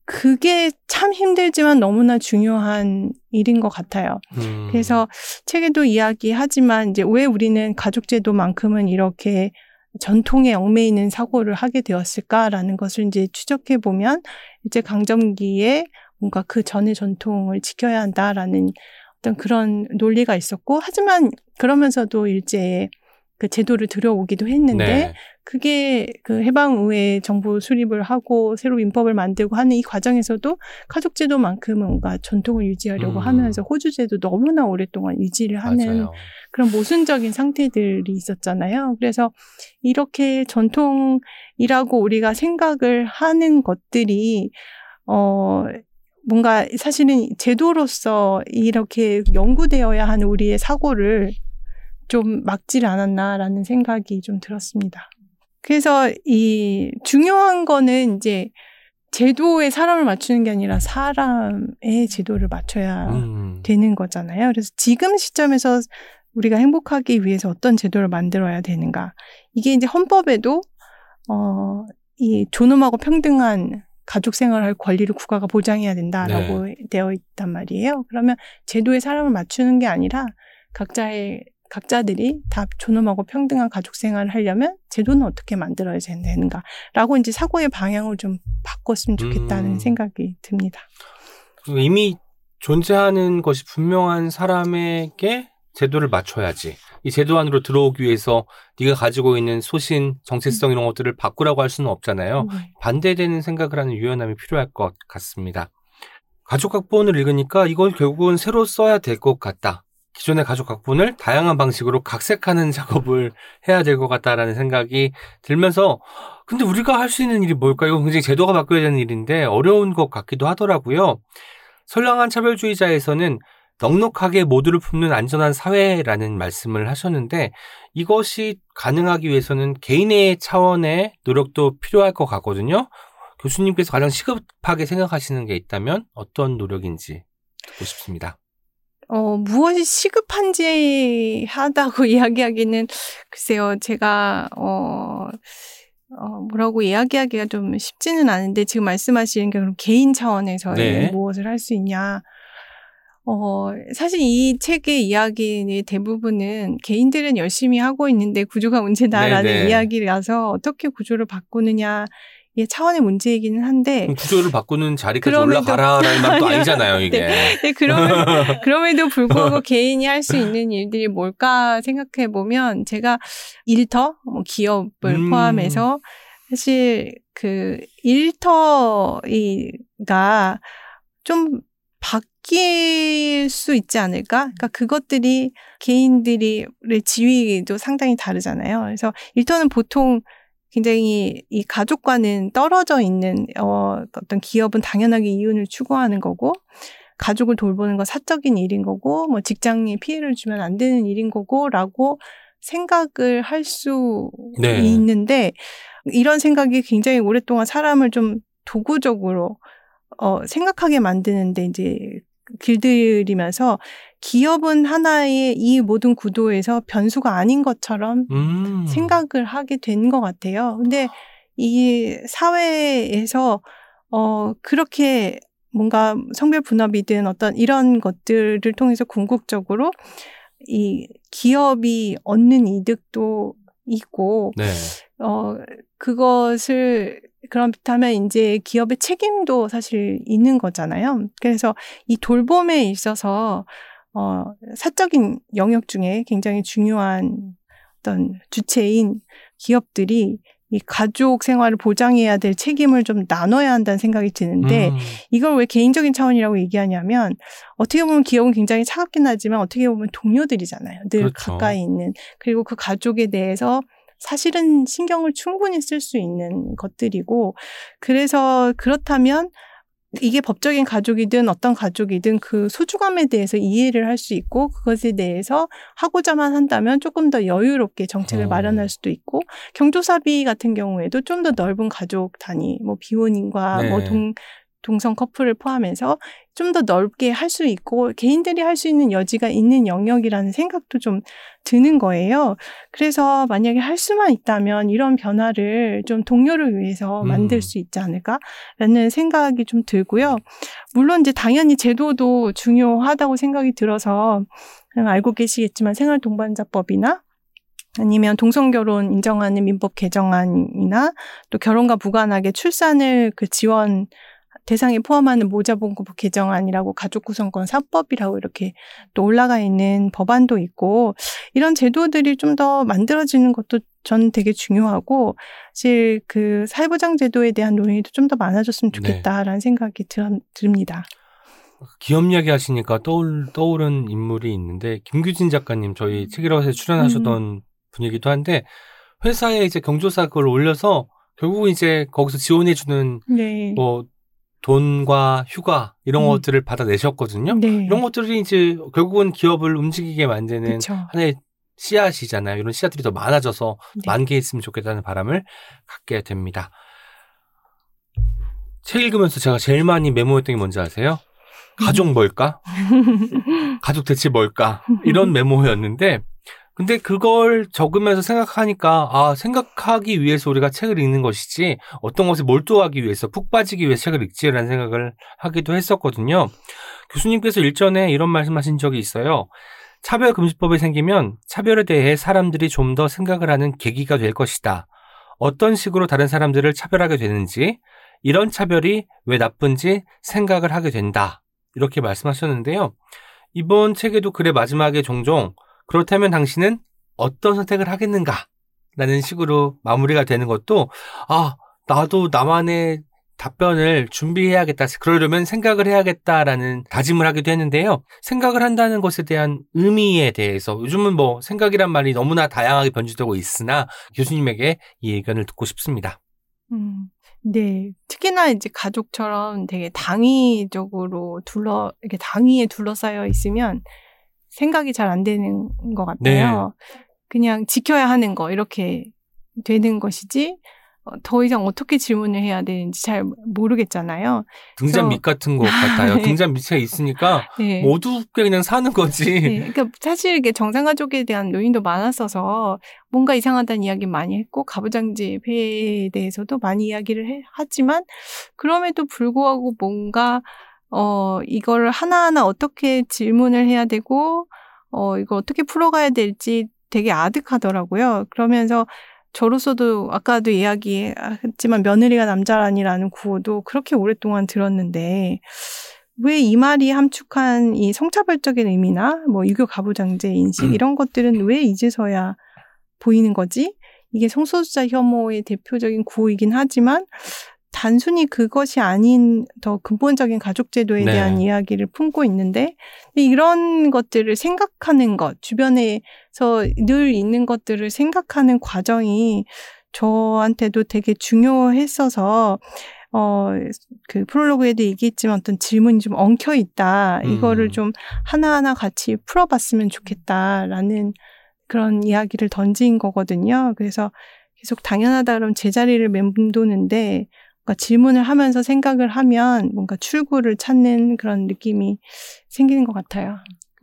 그게 참 힘들지만 너무나 중요한 일인 것 같아요. 음. 그래서 책에도 이야기하지만 이제 왜 우리는 가족 제도만큼은 이렇게 전통에 얽매이는 사고를 하게 되었을까라는 것을 이제 추적해 보면 일제 강점기에 뭔가 그 전의 전통을 지켜야 한다라는 어떤 그런 논리가 있었고 하지만 그러면서도 일제에 그 제도를 들여오기도 했는데 네. 그게 그 해방 후에 정부 수립을 하고 새로 민법을 만들고 하는 이 과정에서도 가족 제도만큼은 뭔가 전통을 유지하려고 음. 하면서 호주 제도 너무나 오랫동안 유지를 하는 맞아요. 그런 모순적인 상태들이 있었잖아요. 그래서 이렇게 전통이라고 우리가 생각을 하는 것들이 어 뭔가 사실은 제도로서 이렇게 연구되어야 하는 우리의 사고를 좀 막질 않았나라는 생각이 좀 들었습니다. 그래서 이 중요한 거는 이제 제도에 사람을 맞추는 게 아니라 사람의 제도를 맞춰야 음. 되는 거잖아요. 그래서 지금 시점에서 우리가 행복하기 위해서 어떤 제도를 만들어야 되는가. 이게 이제 헌법에도, 어, 이 존엄하고 평등한 가족 생활할 권리를 국가가 보장해야 된다라고 되어 있단 말이에요. 그러면 제도에 사람을 맞추는 게 아니라 각자의 각자들이 다 존엄하고 평등한 가족 생활을 하려면 제도는 어떻게 만들어야 되는가라고 이제 사고의 방향을 좀 바꿨으면 좋겠다는 음. 생각이 듭니다. 이미 존재하는 것이 분명한 사람에게 제도를 맞춰야지. 이 제도 안으로 들어오기 위해서 네가 가지고 있는 소신, 정체성 이런 것들을 바꾸라고 할 수는 없잖아요. 네. 반대되는 생각을 하는 유연함이 필요할 것 같습니다. 가족 각본을 읽으니까 이걸 결국은 새로 써야 될 것 같다. 기존의 가족 각본을 다양한 방식으로 각색하는 작업을 해야 될 것 같다라는 생각이 들면서 근데 우리가 할 수 있는 일이 뭘까? 이거 굉장히 제도가 바뀌어야 되는 일인데 어려운 것 같기도 하더라고요. 선량한 차별주의자에서는 넉넉하게 모두를 품는 안전한 사회라는 말씀을 하셨는데 이것이 가능하기 위해서는 개인의 차원의 노력도 필요할 것 같거든요. 교수님께서 가장 시급하게 생각하시는 게 있다면 어떤 노력인지 듣고 싶습니다. 어, 무엇이 시급한지 하다고 이야기하기는 글쎄요, 제가, 어, 어, 뭐라고 이야기하기가 좀 쉽지는 않은데 지금 말씀하시는 게 그럼 개인 차원에서의 네. 무엇을 할 수 있냐. 어, 사실 이 책의 이야기의 대부분은 개인들은 열심히 하고 있는데 구조가 문제다라는 네네. 이야기라서 어떻게 구조를 바꾸느냐. 의 차원의 문제이기는 한데, 구조를 바꾸는 자리까지 올라가라라는 말도. 아니잖아요, 이게. 네, 그러면, 그럼에도 불구하고 개인이 할 수 있는 일들이 뭘까 생각해 보면 제가 일터, 뭐 기업을 음. 포함해서 사실 그 일터가 좀 바 뀔 수 있지 않을까? 그러니까 그것들이 개인들이 지위도 상당히 다르잖아요. 그래서 일터는 보통 굉장히 이 가족과는 떨어져 있는 어, 어떤 기업은 당연하게 이윤을 추구하는 거고 가족을 돌보는 건 사적인 일인 거고 뭐 직장에 피해를 주면 안 되는 일인 거고라고 생각을 할수 네. 있는데 이런 생각이 굉장히 오랫동안 사람을 좀 도구적으로 어, 생각하게 만드는데 이제 길들이면서 기업은 하나의 이 모든 구도에서 변수가 아닌 것처럼 음. 생각을 하게 된 것 같아요. 근데 이 사회에서 어 그렇게 뭔가 성별 분업이든 어떤 이런 것들을 통해서 궁극적으로 이 기업이 얻는 이득도 있고 네. 어 그것을 그렇다면 이제 기업의 책임도 사실 있는 거잖아요. 그래서 이 돌봄에 있어서 어 사적인 영역 중에 굉장히 중요한 어떤 주체인 기업들이 이 가족 생활을 보장해야 될 책임을 좀 나눠야 한다는 생각이 드는데 음. 이걸 왜 개인적인 차원이라고 얘기하냐면 어떻게 보면 기업은 굉장히 차갑긴 하지만 어떻게 보면 동료들이잖아요. 늘 그렇죠. 가까이 있는 그리고 그 가족에 대해서 사실은 신경을 충분히 쓸 수 있는 것들이고 그래서 그렇다면 이게 법적인 가족이든 어떤 가족이든 그 소중함에 대해서 이해를 할 수 있고 그것에 대해서 하고자만 한다면 조금 더 여유롭게 정책을 어. 마련할 수도 있고 경조사비 같은 경우에도 좀 더 넓은 가족 단위 뭐 비혼인과 네. 뭐동 동성 커플을 포함해서 좀 더 넓게 할 수 있고 개인들이 할 수 있는 여지가 있는 영역이라는 생각도 좀 드는 거예요. 그래서 만약에 할 수만 있다면 이런 변화를 좀 동료를 위해서 음. 만들 수 있지 않을까라는 생각이 좀 들고요. 물론 이제 당연히 제도도 중요하다고 생각이 들어서 알고 계시겠지만 생활 동반자법이나 아니면 동성결혼 인정하는 민법 개정안이나 또 결혼과 무관하게 출산을 그 지원 대상에 포함하는 모자본부 개정안이라고 가족구성권 3법이라고 이렇게 또 올라가 있는 법안도 있고 이런 제도들이 좀 더 만들어지는 것도 전 되게 중요하고 사실 그 사회보장 제도에 대한 논의도 좀 더 많아졌으면 네. 좋겠다라는 생각이 들, 듭니다. 기업 이야기 하시니까 떠올, 떠오른 인물이 있는데, 김규진 작가님, 저희 책이라고에 출연하셨던 분이기도 한데, 회사에 이제 경조사 그걸 올려서, 결국 이제 거기서 지원해주는, 네. 뭐, 돈과 휴가, 이런 음. 것들을 받아내셨거든요. 네. 이런 것들이 이제 결국은 기업을 움직이게 만드는 그렇죠. 하나의 씨앗이잖아요. 이런 씨앗들이 더 많아져서 네. 만개 있으면 좋겠다는 바람을 갖게 됩니다. 책 읽으면서 제가 제일 많이 메모했던 게 뭔지 아세요? 가족 뭘까? 가족 대체 뭘까? 이런 메모였는데, 근데 그걸 적으면서 생각하니까, 아, 생각하기 위해서 우리가 책을 읽는 것이지, 어떤 것에 몰두하기 위해서, 푹 빠지기 위해서 책을 읽지라는 생각을 하기도 했었거든요. 교수님께서 일전에 이런 말씀하신 적이 있어요. 차별금지법이 생기면 차별에 대해 사람들이 좀 더 생각을 하는 계기가 될 것이다. 어떤 식으로 다른 사람들을 차별하게 되는지, 이런 차별이 왜 나쁜지 생각을 하게 된다. 이렇게 말씀하셨는데요. 이번 책에도 글의 마지막에 종종 그렇다면 당신은 어떤 선택을 하겠는가? 라는 식으로 마무리가 되는 것도 아, 나도 나만의 답변을 준비해야겠다. 그러려면 생각을 해야겠다라는 다짐을 하기도 했는데요. 생각을 한다는 것에 대한 의미에 대해서 요즘은 뭐 생각이란 말이 너무나 다양하게 변주되고 있으나 교수님에게 이 의견을 듣고 싶습니다. 음, 네. 특히나 이제 가족처럼 되게 당위적으로 둘러, 이렇게 당위에 둘러싸여 있으면 생각이 잘 안 되는 것 같아요. 그냥 지켜야 하는 거, 이렇게 되는 것이지, 어, 더 이상 어떻게 질문을 해야 되는지 잘 모르겠잖아요. 등잔 밑 같은 것 같아요. 네. 등잔 밑에 있으니까 네. 모두 그냥 사는 거지. 네, 그러니까 사실 이게 정상가족에 대한 논의도 많았어서 뭔가 이상하다는 이야기 많이 했고 가부장제 폐해에 대해서도 많이 이야기를 해- 하지만 그럼에도 불구하고 뭔가 어 이걸 하나하나 어떻게 질문을 해야 되고 어 이거 어떻게 풀어가야 될지 되게 아득하더라고요. 그러면서 저로서도 아까도 이야기했지만 며느리가 남자라니라는 구호도 그렇게 오랫동안 들었는데 왜 이 말이 함축한 이 성차별적인 의미나 뭐 유교 가부장제 인식 이런 것들은 왜 이제서야 보이는 거지? 이게 성소수자 혐오의 대표적인 구호이긴 하지만 단순히 그것이 아닌 더 근본적인 가족제도에 네. 대한 이야기를 품고 있는데 이런 것들을 생각하는 것, 주변에서 늘 있는 것들을 생각하는 과정이 저한테도 되게 중요했어서 어, 그 프롤로그에도 얘기했지만 어떤 질문이 좀 엉켜 있다. 이거를 음. 좀 하나하나 같이 풀어봤으면 좋겠다라는 그런 이야기를 던진 거거든요. 그래서 계속 당연하다 그러면 제자리를 맴도는데 뭔가 질문을 하면서 생각을 하면 뭔가 출구를 찾는 그런 느낌이 생기는 것 같아요.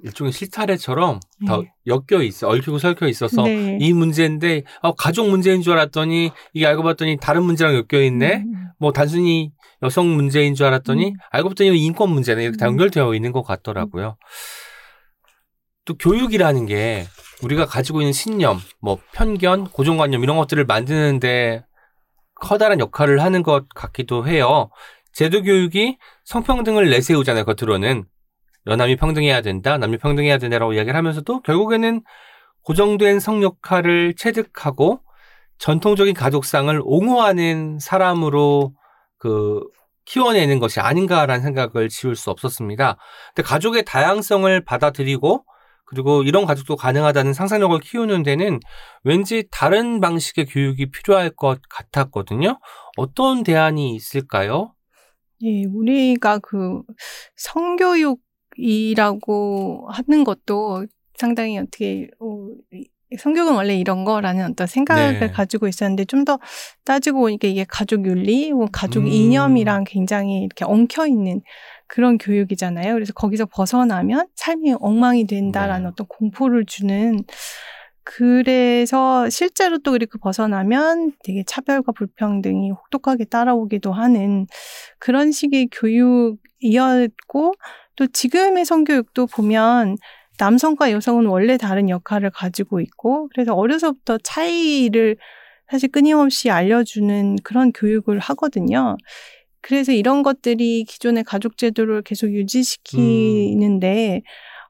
일종의 실타래처럼 네. 더 엮여 있어, 얽히고 설켜 있어서 네. 이 문제인데 어, 가족 문제인 줄 알았더니 이게 알고 봤더니 다른 문제랑 엮여 있네. 음, 뭐 단순히 여성 문제인 줄 알았더니 음. 알고 봤더니 인권 문제네 이렇게 다 음. 연결되어 있는 것 같더라고요. 또 교육이라는 게 우리가 가지고 있는 신념, 뭐 편견, 고정관념 이런 것들을 만드는데 커다란 역할을 하는 것 같기도 해요. 제도 교육이 성평등을 내세우잖아요. 겉으로는 여남이 평등해야 된다, 남녀 평등해야 된다라고 이야기를 하면서도 결국에는 고정된 성 역할을 체득하고 전통적인 가족상을 옹호하는 사람으로 그 키워내는 것이 아닌가라는 생각을 지울 수 없었습니다. 근데 가족의 다양성을 받아들이고 그리고 이런 가족도 가능하다는 상상력을 키우는 데는 왠지 다른 방식의 교육이 필요할 것 같았거든요. 어떤 대안이 있을까요? 예, 우리가 그 성교육이라고 하는 것도 상당히 어떻게 어, 이- 성교육은 원래 이런 거라는 어떤 생각을 네. 가지고 있었는데 좀 더 따지고 보니까 이게 가족 윤리, 혹은 가족 음. 이념이랑 굉장히 이렇게 엉켜 있는 그런 교육이잖아요. 그래서 거기서 벗어나면 삶이 엉망이 된다라는 네. 어떤 공포를 주는 그래서 실제로 또 이렇게 벗어나면 되게 차별과 불평등이 혹독하게 따라오기도 하는 그런 식의 교육이었고 또 지금의 성교육도 보면 남성과 여성은 원래 다른 역할을 가지고 있고 그래서 어려서부터 차이를 사실 끊임없이 알려주는 그런 교육을 하거든요. 그래서 이런 것들이 기존의 가족 제도를 계속 유지시키는데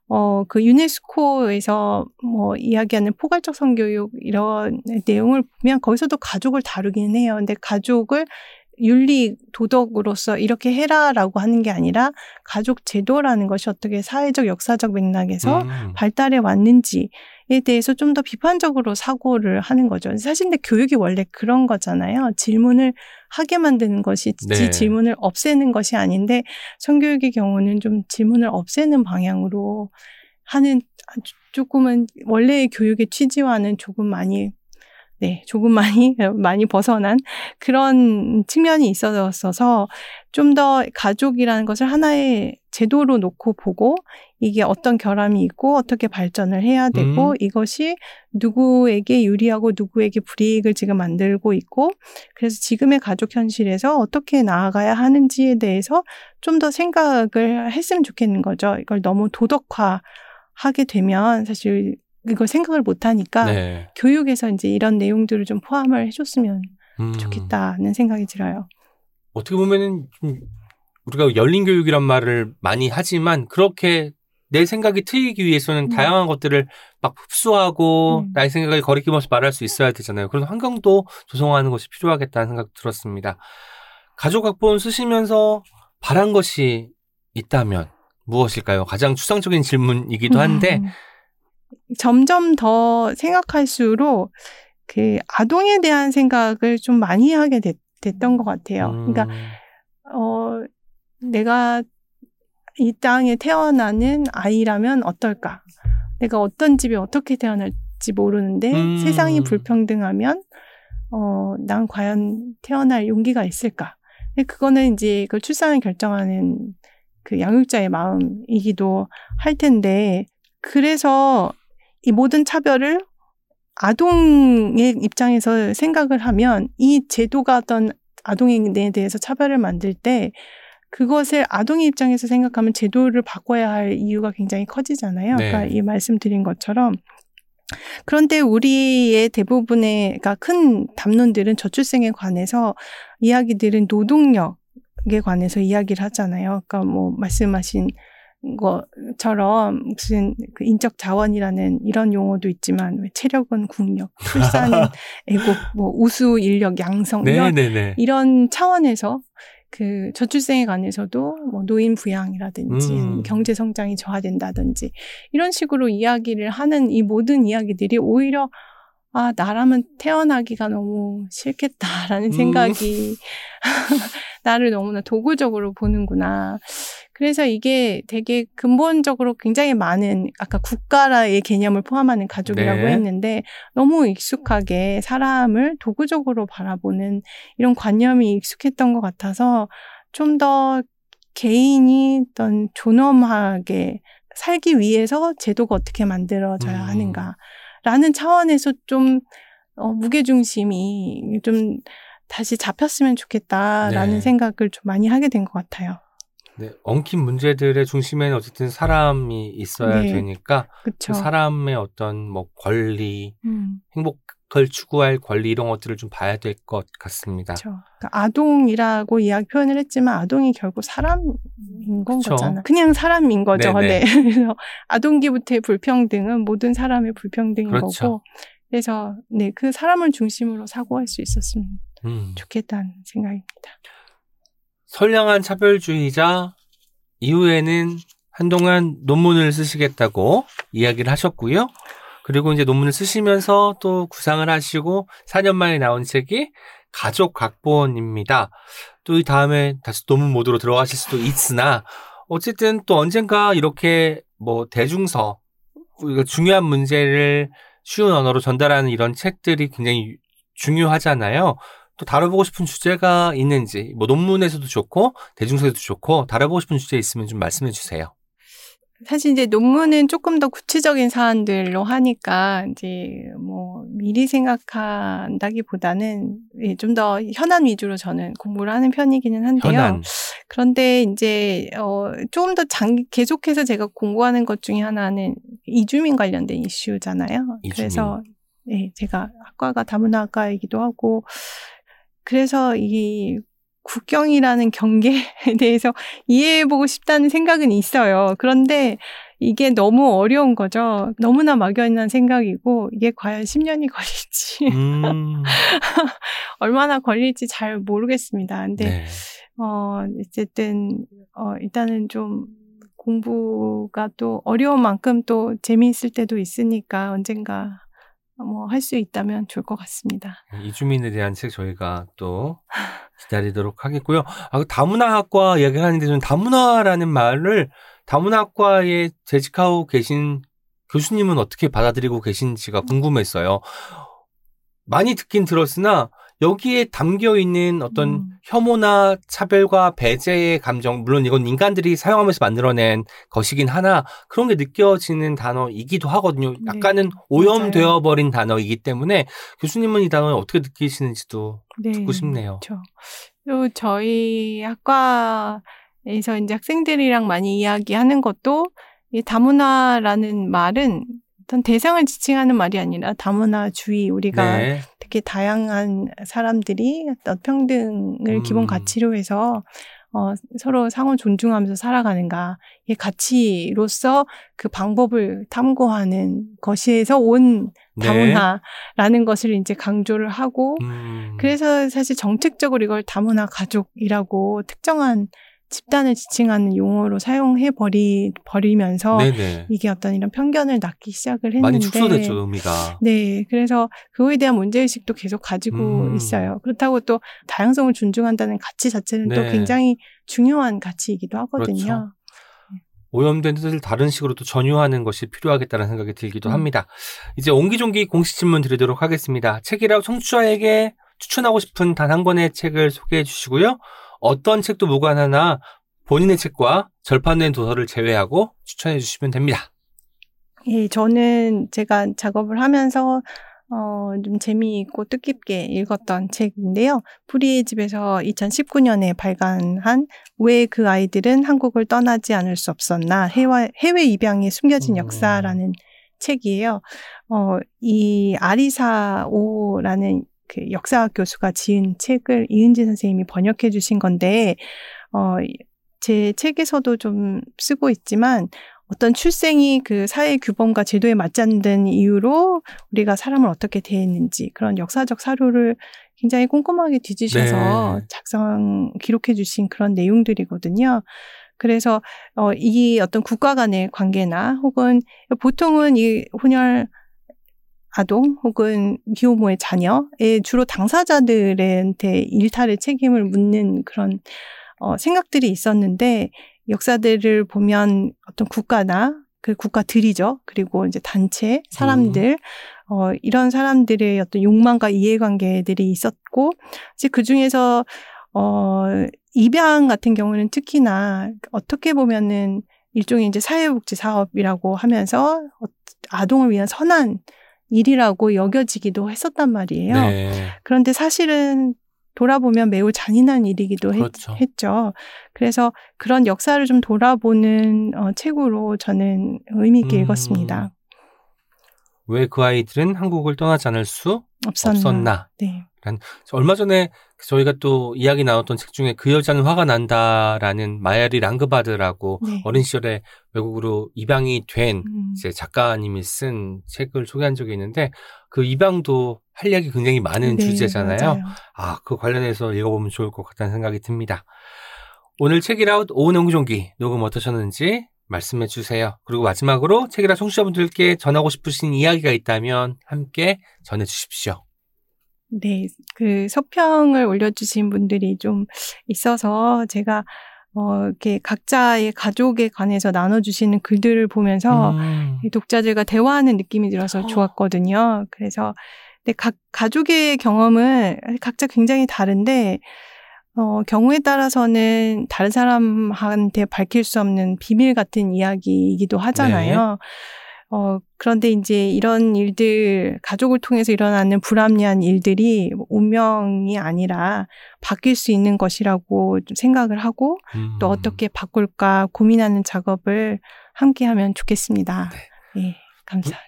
어, 그 유네스코에서 뭐 이야기하는 포괄적 성교육 이런 내용을 보면 거기서도 가족을 다루기는 해요. 근데 가족을 윤리 도덕으로서 이렇게 해라라고 하는 게 아니라 가족 제도라는 것이 어떻게 사회적 역사적 맥락에서 음. 발달해 왔는지에 대해서 좀 더 비판적으로 사고를 하는 거죠. 사실 근데 교육이 원래 그런 거잖아요. 질문을 하게 만드는 것이지 네. 질문을 없애는 것이 아닌데 성교육의 경우는 좀 질문을 없애는 방향으로 하는 조금은 원래의 교육의 취지와는 조금 많이 네, 조금 많이 많이 벗어난 그런 측면이 있었어서 좀 더 가족이라는 것을 하나의 제도로 놓고 보고 이게 어떤 결함이 있고 어떻게 발전을 해야 되고 음. 이것이 누구에게 유리하고 누구에게 불이익을 지금 만들고 있고 그래서 지금의 가족 현실에서 어떻게 나아가야 하는지에 대해서 좀 더 생각을 했으면 좋겠는 거죠. 이걸 너무 도덕화 하게 되면 사실 이걸 생각을 못 하니까 네. 교육에서 이제 이런 내용들을 좀 포함을 해줬으면 음. 좋겠다는 생각이 들어요. 어떻게 보면은 좀 우리가 열린 교육이란 말을 많이 하지만 그렇게 내 생각이 트이기 위해서는 음. 다양한 것들을 막 흡수하고 음. 나의 생각을 거리낌없이 말할 수 있어야 되잖아요. 그런 환경도 조성하는 것이 필요하겠다는 생각 들었습니다. 가족 각본 쓰시면서 바란 것이 있다면 무엇일까요? 가장 추상적인 질문이기도 한데 음. 점점 더 생각할수록 그 아동에 대한 생각을 좀 많이 하게 됐, 됐던 것 같아요. 그러니까 음, 어 내가 이 땅에 태어나는 아이라면 어떨까? 내가 어떤 집에 어떻게 태어날지 모르는데 음. 세상이 불평등하면 어 난 과연 태어날 용기가 있을까? 근데 그거는 이제 그 출산을 결정하는 그 양육자의 마음이기도 할 텐데 그래서 이 모든 차별을 아동의 입장에서 생각을 하면 이 제도가 어떤 아동에 대해서 차별을 만들 때 그것을 아동의 입장에서 생각하면 제도를 바꿔야 할 이유가 굉장히 커지잖아요. 네. 아까 이 말씀드린 것처럼. 그런데 우리의 대부분의 그러니까 큰 담론들은 저출생에 관해서 이야기들은 노동력에 관해서 이야기를 하잖아요. 그러니까 뭐 말씀하신 것처럼 무슨 그 인적 자원이라는 이런 용어도 있지만 왜 체력은 국력, 출산은 애국, 뭐 우수 인력 양성 이런 네네네. 이런 차원에서 그 저출생에 관해서도 뭐 노인 부양이라든지 음. 경제 성장이 저하된다든지 이런 식으로 이야기를 하는 이 모든 이야기들이 오히려 아 나라면 태어나기가 너무 싫겠다라는 음. 생각이 나를 너무나 도구적으로 보는구나. 그래서 이게 되게 근본적으로 굉장히 많은 아까 국가라의 개념을 포함하는 가족이라고 네. 했는데 너무 익숙하게 사람을 도구적으로 바라보는 이런 관념이 익숙했던 것 같아서 좀 더 개인이 어떤 존엄하게 살기 위해서 제도가 어떻게 만들어져야 음. 하는가라는 차원에서 좀 어, 무게중심이 좀 다시 잡혔으면 좋겠다라는 네. 생각을 좀 많이 하게 된 것 같아요. 네, 엉킨 문제들의 중심에는 어쨌든 사람이 있어야 네. 되니까. 그 사람의 어떤 뭐 권리, 음, 행복을 추구할 권리 이런 것들을 좀 봐야 될 것 같습니다. 그러니까 아동이라고 이야기 표현을 했지만 아동이 결국 사람인 건 그쵸. 거잖아. 그냥 사람인 거죠. 네네. 네. 그래서 아동기부터의 불평등은 모든 사람의 불평등인 그렇죠. 거고. 그래서 네, 그 사람을 중심으로 사고할 수 있었으면 음. 좋겠다는 생각입니다. 선량한 차별주의자 이후에는 한동안 논문을 쓰시겠다고 이야기를 하셨고요. 그리고 이제 논문을 쓰시면서 또 구상을 하시고 4년 만에 나온 책이 가족 각본입니다. 또 이 다음에 다시 논문 모드로 들어가실 수도 있으나 어쨌든 또 언젠가 이렇게 뭐 대중서 중요한 문제를 쉬운 언어로 전달하는 이런 책들이 굉장히 중요하잖아요. 또 다뤄보고 싶은 주제가 있는지 뭐 논문에서도 좋고 대중서에도 좋고 다뤄보고 싶은 주제 있으면 좀 말씀해 주세요. 사실 이제 논문은 조금 더 구체적인 사안들로 하니까 이제 뭐 미리 생각한다기보다는 예, 좀더 현안 위주로 저는 공부를 하는 편이기는 한데요. 현안. 그런데 이제 어 조금 더 장 계속해서 제가 공부하는 것 중에 하나는 이주민 관련된 이슈잖아요. 이주민. 그래서 예, 제가 학과가 다문화학과이기도 하고 그래서 이 국경이라는 경계에 대해서 이해해보고 싶다는 생각은 있어요. 그런데 이게 너무 어려운 거죠. 너무나 막연한 생각이고 이게 과연 10년이 걸릴지 음, 얼마나 걸릴지 잘 모르겠습니다. 근데 네. 어 어쨌든 어 일단은 좀 공부가 또 어려운 만큼 또 재미있을 때도 있으니까 언젠가 뭐 할 수 있다면 좋을 것 같습니다. 이주민에 대한 책 저희가 또 기다리도록 하겠고요. 아, 그 다문화학과 이야기를 하는데 저는 다문화라는 말을 다문화학과에 재직하고 계신 교수님은 어떻게 받아들이고 계신지가 궁금했어요. 많이 듣긴 들었으나 여기에 담겨 있는 어떤 음. 혐오나 차별과 배제의 감정, 물론 이건 인간들이 사용하면서 만들어낸 것이긴 하나 그런 게 느껴지는 단어이기도 하거든요. 약간은 오염되어 네. 버린 단어이기 때문에 교수님은 이 단어를 어떻게 느끼시는지도 네. 듣고 싶네요. 그렇죠. 또 저희 학과에서 이제 학생들이랑 많이 이야기하는 것도 이 다문화라는 말은 어떤 대상을 지칭하는 말이 아니라 다문화주의 우리가 네. 특히 다양한 사람들이 어떤 평등을 음. 기본 가치로 해서 어, 서로 상호 존중하면서 살아가는가 이 가치로서 그 방법을 탐구하는 것에서 온 네. 다문화라는 것을 이제 강조를 하고 음. 그래서 사실 정책적으로 이걸 다문화 가족이라고 특정한 집단을 지칭하는 용어로 사용해 버리 버리면서 네네. 이게 어떤 이런 편견을 낳기 시작을 했는데 많이 축소됐죠, 의미가. 네, 그래서 그거에 대한 문제 의식도 계속 가지고 음. 있어요. 그렇다고 또 다양성을 존중한다는 가치 자체는 또 네. 굉장히 중요한 가치이기도 하거든요. 그렇죠. 오염된 뜻을 다른 식으로 또 전유하는 것이 필요하겠다는 생각이 들기도 음. 합니다. 이제 옹기종기 공식 질문 드리도록 하겠습니다. 책이라 청취자에게 추천하고 싶은 단 한 권의 책을 소개해 주시고요. 어떤 책도 무관하나 본인의 책과 절판된 도서를 제외하고 추천해 주시면 됩니다. 예, 저는 제가 작업을 하면서 어, 좀 재미있고 뜻깊게 읽었던 책인데요. 프리의 집에서 2019년에 발간한 왜 그 아이들은 한국을 떠나지 않을 수 없었나 해외, 해외 입양에 숨겨진 음. 역사라는 책이에요. 어, 이 아리사오라는 그 역사학 교수가 지은 책을 이은지 선생님이 번역해 주신 건데, 어, 제 책에서도 좀 쓰고 있지만, 어떤 출생이 그 사회 규범과 제도에 맞지 않는 이유로 우리가 사람을 어떻게 대했는지 그런 역사적 사료를 굉장히 꼼꼼하게 뒤지셔서 네. 작성 기록해 주신 그런 내용들이거든요. 그래서 어, 이 어떤 국가 간의 관계나 혹은 보통은 이 혼혈 아동 혹은 기호모의 자녀의 주로 당사자들한테 일탈의 책임을 묻는 그런 어, 생각들이 있었는데 역사들을 보면 어떤 국가나 그 국가들이죠. 그리고 이제 단체, 사람들, 어, 이런 사람들의 어떤 욕망과 이해관계들이 있었고, 이제 그 중에서, 어, 입양 같은 경우는 특히나 어떻게 보면은 일종의 이제 사회복지 사업이라고 하면서 어, 아동을 위한 선한 일이라고 여겨지기도 했었단 말이에요. 네. 그런데 사실은 돌아보면 매우 잔인한 일이기도 그렇죠. 했, 죠 그래서 그런 역사를 좀 돌아보는 어, 책으로 저는 의미 있게 음. 읽었습니다. 왜 그 아이들은 한국을 떠나지 않을 수 없었나? 없었나? 네. 얼마 전에 저희가 또 이야기 나눴던 책 중에 그 여자는 화가 난다라는 마야리 랑그바드라고 네. 어린 시절에 외국으로 입양이 된 음. 이제 작가님이 쓴 책을 소개한 적이 있는데 그 입양도 할 얘기 굉장히 많은 네, 주제잖아요. 아, 그 관련해서 읽어보면 좋을 것 같다는 생각이 듭니다. 오늘 책이라웃 오은 옹종기 녹음 어떠셨는지 말씀해 주세요. 그리고 마지막으로 책이라 청취자분들께 전하고 싶으신 이야기가 있다면 함께 전해 주십시오. 네, 그 서평을 올려주신 분들이 좀 있어서 제가 어, 이렇게 각자의 가족에 관해서 나눠주시는 글들을 보면서 음. 이 독자들과 대화하는 느낌이 들어서 어. 좋았거든요. 그래서 근데 각 가족의 경험은 각자 굉장히 다른데 어, 경우에 따라서는 다른 사람한테 밝힐 수 없는 비밀 같은 이야기이기도 하잖아요. 어, 그런데 이제 이런 일들, 가족을 통해서 일어나는 불합리한 일들이 운명이 아니라 바뀔 수 있는 것이라고 좀 생각을 하고 음. 또 어떻게 바꿀까 고민하는 작업을 함께 하면 좋겠습니다. 예, 감사합니다.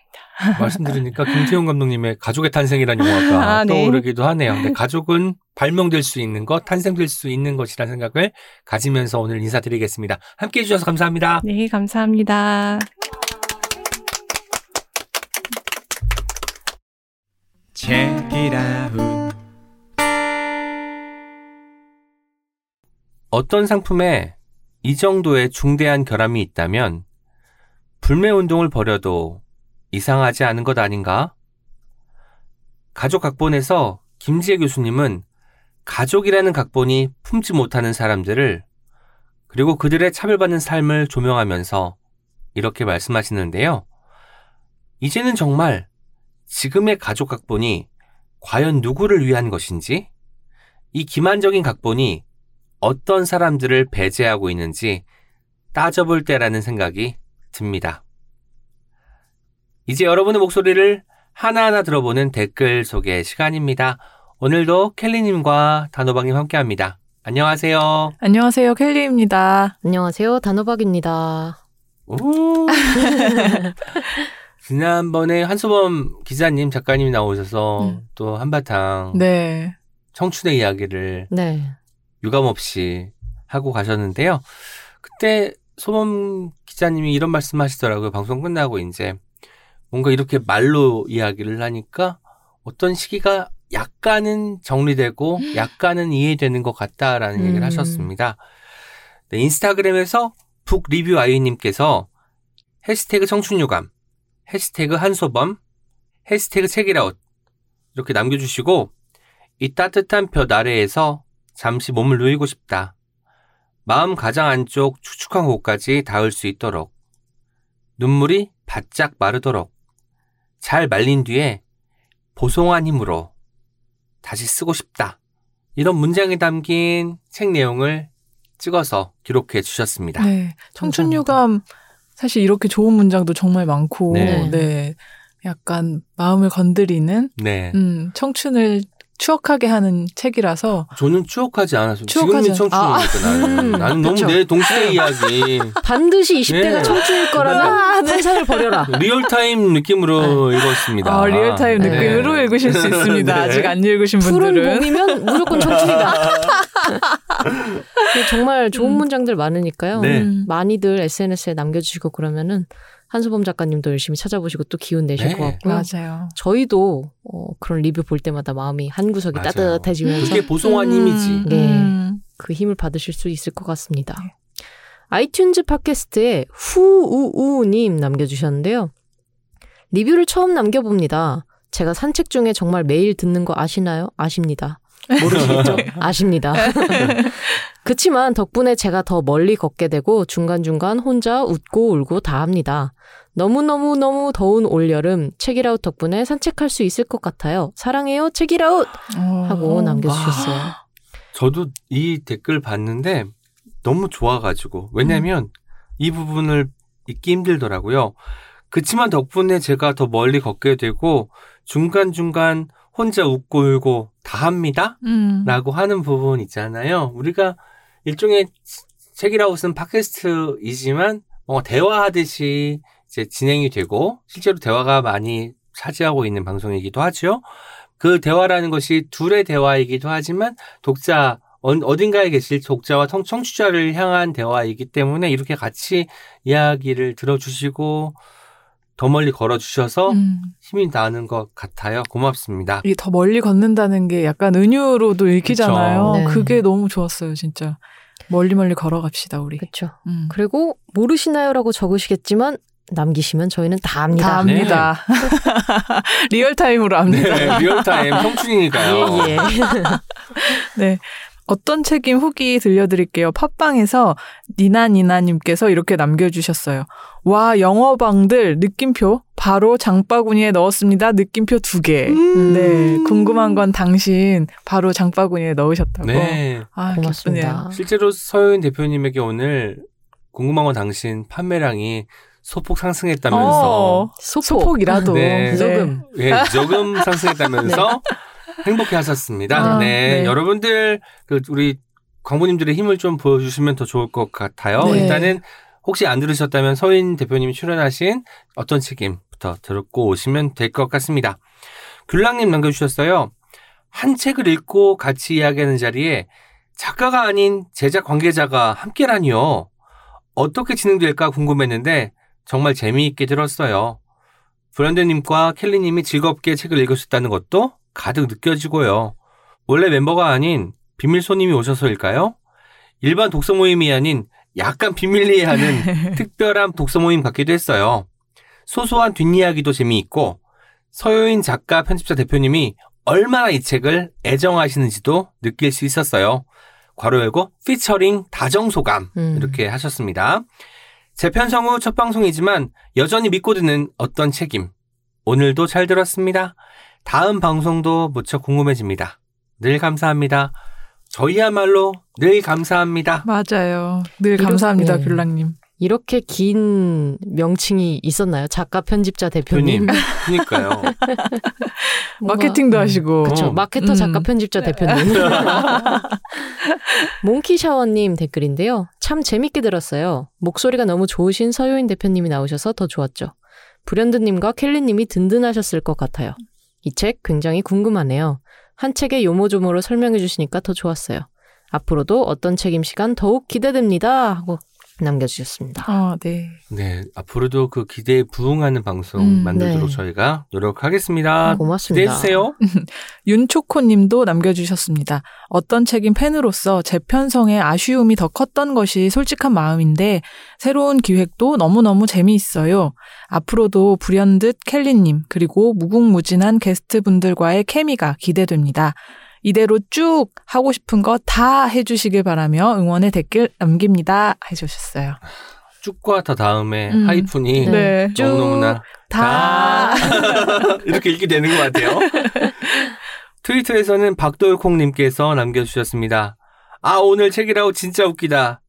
말씀 들으니까 김태용 감독님의 가족의 탄생이라는 영화가 아, 네. 떠오르기도 하네요. 근데 가족은 발명될 수 있는 것, 탄생될 수 있는 것이라는 생각을 가지면서 오늘 인사드리겠습니다. 함께 해주셔서 감사합니다. 네, 감사합니다. Check it out. 어떤 상품에 이 정도의 중대한 결함이 있다면 불매 운동을 벌여도 이상하지 않은 것 아닌가? 가족 각본에서 김지혜 교수님은 가족이라는 각본이 품지 못하는 사람들을 그리고 그들의 차별받는 삶을 조명하면서 이렇게 말씀하시는데요. 이제는 정말 지금의 가족 각본이 과연 누구를 위한 것인지 이 기만적인 각본이 어떤 사람들을 배제하고 있는지 따져볼 때라는 생각이 듭니다. 이제 여러분의 목소리를 하나하나 들어보는 댓글 소개 시간입니다. 오늘도 켈리님과 단호박님 함께 합니다. 안녕하세요. 안녕하세요, 켈리입니다. 안녕하세요. 단호박입니다. 오. 지난번에 한소범 기자님, 작가님이 나오셔서 음. 또 한바탕 네. 청춘의 이야기를 네. 유감 없이 하고 가셨는데요. 그때 소범 기자님이 이런 말씀 하시더라고요. 방송 끝나고 이제 뭔가 이렇게 말로 이야기를 하니까 어떤 시기가 약간은 정리되고 약간은 이해되는 것 같다라는 얘기를 음. 하셨습니다. 네, 인스타그램에서 북 리뷰 아이님께서 해시태그 청춘유감, 해시태그 한소범, 해시태그 책이라웃 이렇게 남겨주시고 이 따뜻한 볕 아래에서 잠시 몸을 누이고 싶다. 마음 가장 안쪽 축축한 곳까지 닿을 수 있도록 눈물이 바짝 마르도록 잘 말린 뒤에 보송한 힘으로 다시 쓰고 싶다. 이런 문장에 담긴 책 내용을 찍어서 기록해 주셨습니다. 네. 청춘 유감 사실 이렇게 좋은 문장도 정말 많고, 네. 네. 약간 마음을 건드리는, 네. 음, 청춘을 추억하게 하는 책이라서, 저는 추억하지 않았어요. 추억하지 지금이 않- 청춘이니까 나는. 음, 나는 너무 그쵸. 내 동시대 이야기. 반드시 20대가 네. 청춘일 거라면 환상을 버려라. real time 느낌으로 읽었습니다. 아, real time 네. 느낌으로 읽으실 수 있습니다. 네. 아직 안 읽으신 푸른 분들은. 봄이면 무조건 청춘이다. 정말 좋은 음. 문장들 많으니까요. 네. 음. 많이들 SNS에 남겨주시고 그러면은 한소범 작가님도 열심히 찾아보시고 또 기운 내실 네. 것 같고요. 맞아요. 저희도 어, 그런 리뷰 볼 때마다 마음이 한 구석이 맞아요. 따뜻해지면서 그게 보송한 힘이지. 네. 음. 그 힘을 받으실 수 있을 것 같습니다. 네. 아이튠즈 팟캐스트에 후우우님 남겨주셨는데요. 리뷰를 처음 남겨봅니다. 제가 산책 중에 정말 매일 듣는 거 아시나요? 아십니다. 모르시겠죠? 아십니다. 그치만 덕분에 제가 더 멀리 걷게 되고 중간중간 혼자 웃고 울고 다 합니다. 너무너무너무 더운 올여름 책이라웃 덕분에 산책할 수 있을 것 같아요. 사랑해요 책이라웃 하고 어. 남겨주셨어요. 저도 이 댓글 봤는데 너무 좋아가지고 왜냐면 이 부분을 읽기 힘들더라고요. 그치만 덕분에 제가 더 멀리 걷게 되고 중간중간 혼자 웃고 울고 다 합니다. 음. 라고 하는 부분 있잖아요. 우리가 일종의 책이라웃은 팟캐스트이지만 뭔가 대화하듯이 이제 진행이 되고 실제로 대화가 많이 차지하고 있는 방송이기도 하죠. 그 대화라는 것이 둘의 대화이기도 하지만 독자 어- 어딘가에 계실 독자와 청- 청취자를 향한 대화이기 때문에 이렇게 같이 이야기를 들어주시고 더 멀리 걸어주셔서 음. 힘이 나는 것 같아요. 고맙습니다. 이게 더 멀리 걷는다는 게 약간 은유로도 읽히잖아요. 네. 그게 너무 좋았어요, 진짜. 멀리 멀리 걸어갑시다, 우리. 그렇죠. 음. 그리고 모르시나요라고 적으시겠지만 남기시면 저희는 다 압니다. 다 압니다. real time으로 압니다. 네, real time 청춘이니까요. 예, 예. 네. 어떤 책임 후기 들려드릴게요. 팟빵에서 니나니나님께서 이렇게 남겨주셨어요. 와, 영어방들 느낌표 바로 장바구니에 넣었습니다. 느낌표 두 개. 음. 네, 궁금한 건 당신 바로 장바구니에 넣으셨다고. 네. 아, 고맙습니다. 기쁘네요. 실제로 서효인 대표님에게 오늘 궁금한 건 당신 판매량이 소폭 상승했다면서 어, 소폭. 소폭 이라도. 네. 조금. 예, 조금 상승했다면서 행복해 하셨습니다. 아, 네. 네. 여러분들 그 우리 광부님들의 힘을 좀 보여주시면 더 좋을 것 같아요. 네. 일단은 혹시 안 들으셨다면 서인 대표님이 출연하신 어떤 책임부터 듣고 오시면 될 것 같습니다. 귤랑님 남겨주셨어요. 한 책을 읽고 같이 이야기하는 자리에 작가가 아닌 제작 관계자가 함께라니요. 어떻게 진행될까 궁금했는데 정말 재미있게 들었어요. 브랜드님과 켈리님이 즐겁게 책을 읽으셨다는 것도 가득 느껴지고요. 원래 멤버가 아닌 비밀 손님이 오셔서일까요? 일반 독서 모임이 아닌 약간 비밀리에하는 특별한 독서 모임 같기도 했어요. 소소한 뒷이야기도 재미있고 서효인 작가 편집자 대표님이 얼마나 이 책을 애정하시는지도 느낄 수 있었어요. 괄호 열고 피처링 다정소감 음. 이렇게 하셨습니다. 재편성 후 첫 방송이지만 여전히 믿고 듣는 어떤 책임. 오늘도 잘 들었습니다. 다음 방송도 무척 궁금해집니다. 늘 감사합니다. 저희야말로 늘 감사합니다. 맞아요. 늘 이렇게- 감사합니다, 네. 귤랑님. 이렇게 긴 명칭이 있었나요? 작가, 편집자, 대표님. 대표님. 그니까요. 뭔가- 마케팅도 음, 하시고. 그렇죠. 어. 마케터 음. 작가 편집자 대표님. 몽키 샤워님 댓글인데요. 참 재밌게 들었어요. 목소리가 너무 좋으신 서효인 대표님이 나오셔서 더 좋았죠. 브랜드님과 켈리님이 든든하셨을 것 같아요. 이 책 굉장히 궁금하네요. 한 책의 요모조모로 설명해 주시니까 더 좋았어요. 앞으로도 어떤 책임 시간 더욱 기대됩니다. 하고 남겨주셨습니다. 아, 네. 네, 앞으로도 그 기대에 부응하는 방송 음, 만들도록 네. 저희가 노력하겠습니다. 고맙습니다. 기대해주세요. 윤초코 님도 남겨주셨습니다. 어떤 책임 팬으로서 재편성의 아쉬움이 더 컸던 것이 솔직한 마음인데 새로운 기획도 너무너무 재미있어요. 앞으로도 불현듯 켈리님 그리고 무궁무진한 게스트 분들과의 케미가 기대됩니다. 이대로 쭉 하고 싶은 거 다 해주시길 바라며 응원의 댓글 남깁니다. 해주셨어요. 쭉과 더 다음에 음. 하이픈이 네. 쭉 너무너무나 다. 이렇게 읽게 되는 것 같아요. 트위터에서는 박돌콩님께서 남겨주셨습니다. 아 오늘 책읽아웃 진짜 웃기다.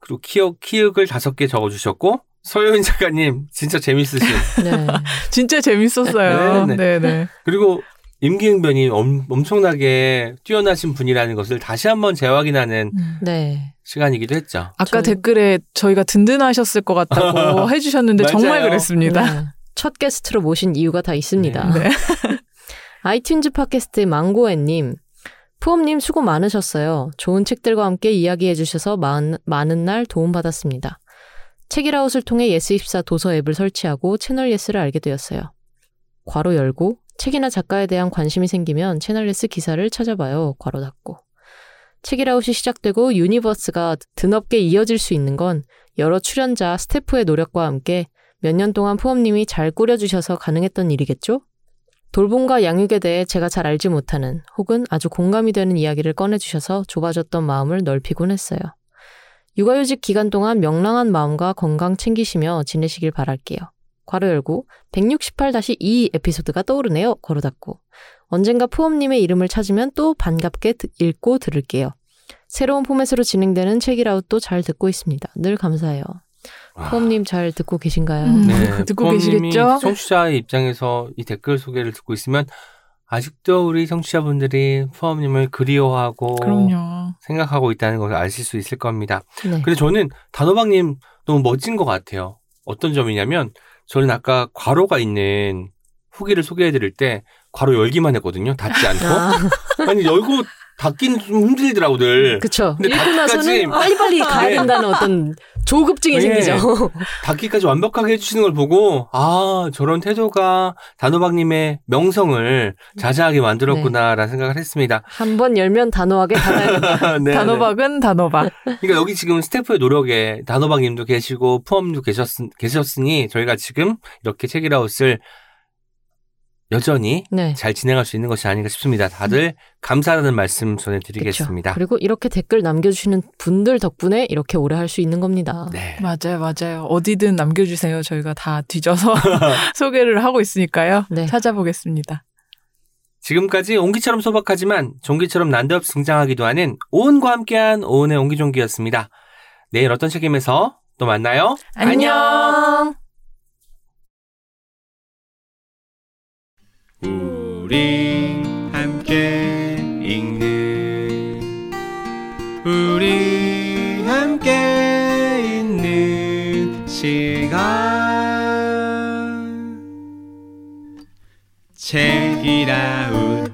그리고 키읔, 키읔을 다섯 개 적어주셨고 서효인 작가님 진짜 재밌으신. 네. 진짜 재밌었어요. 네, 네, 네. 그리고 임기응변이 엄, 엄청나게 뛰어나신 분이라는 것을 다시 한번 재확인하는 음. 네. 시간이기도 했죠. 아까 저희- 댓글에 저희가 든든하셨을 것 같다고 해주셨는데 정말. 그랬습니다. 네. 첫 게스트로 모신 이유가 다 있습니다. 네. 아이튠즈 팟캐스트의 망고애님, 프엄님 수고 많으셨어요. 좋은 책들과 함께 이야기해 주셔서 많은, 많은 날 도움받았습니다. 책읽아웃을 통해 예스24 도서 앱을 설치하고 채널 예스를 알게 되었어요. 괄호 열고 책이나 작가에 대한 관심이 생기면 채널 예스 기사를 찾아봐요. 괄호 닫고. 책읽아웃이 시작되고 유니버스가 드넓게 이어질 수 있는 건 여러 출연자, 스태프의 노력과 함께 몇 년 동안 프엄님이 잘 꾸려주셔서 가능했던 일이겠죠? 돌봄과 양육에 대해 제가 잘 알지 못하는 혹은 아주 공감이 되는 이야기를 꺼내주셔서 좁아졌던 마음을 넓히곤 했어요. 육아휴직 기간 동안 명랑한 마음과 건강 챙기시며 지내시길 바랄게요. 괄호 열고 168-2 에피소드가 떠오르네요. 괄호 닫고 언젠가 푸엄님의 이름을 찾으면 또 반갑게 드- 읽고 들을게요. 새로운 포맷으로 진행되는 책이라웃도 잘 듣고 있습니다. 늘 감사해요. 푸엄님 잘 듣고 계신가요? 음. 네, 듣고 계시겠죠? 청취자의 입장에서 이 댓글 소개를 듣고 있으면 아직도 우리 청취자분들이 푸엄님을 그리워하고 그럼요. 생각하고 있다는 것을 아실 수 있을 겁니다. 네. 근데 저는 단호박님 너무 멋진 것 같아요. 어떤 점이냐면 저는 아까 괄호가 있는 후기를 소개해드릴 때 괄호 열기만 했거든요. 닫지 않고. 아, 아니 열고 닫긴 좀 힘들더라고들. 그쵸. 근데 읽고 나서는 빨리빨리 가야 네. 된다는 어떤 조급증이 네. 생기죠. 닫기까지 완벽하게 해주시는 걸 보고 아 저런 태도가 단호박님의 명성을 자자하게 만들었구나라는 생각을 했습니다. 한 번 열면 단호하게 닫아야. 네, 네. 단호박은 단호박. 그러니까 여기 지금 스태프의 노력에 단호박님도 계시고 푸엄도 계셨, 계셨으니 저희가 지금 이렇게 책이라웃을 여전히 네. 잘 진행할 수 있는 것이 아닌가 싶습니다. 다들 감사하다는 말씀 전해드리겠습니다. 그쵸. 그리고 이렇게 댓글 남겨주시는 분들 덕분에 이렇게 오래 할 수 있는 겁니다. 네. 맞아요, 맞아요. 어디든 남겨주세요. 저희가 다 뒤져서 소개를 하고 있으니까요. 네. 찾아보겠습니다. 지금까지 옹기처럼 소박하지만 종기처럼 난데없이 등장하기도 하는 오은과 함께한 오은의 옹기종기였습니다. 내일 어떤 책임에서 또 만나요. 안녕. 우리 チェンイラウ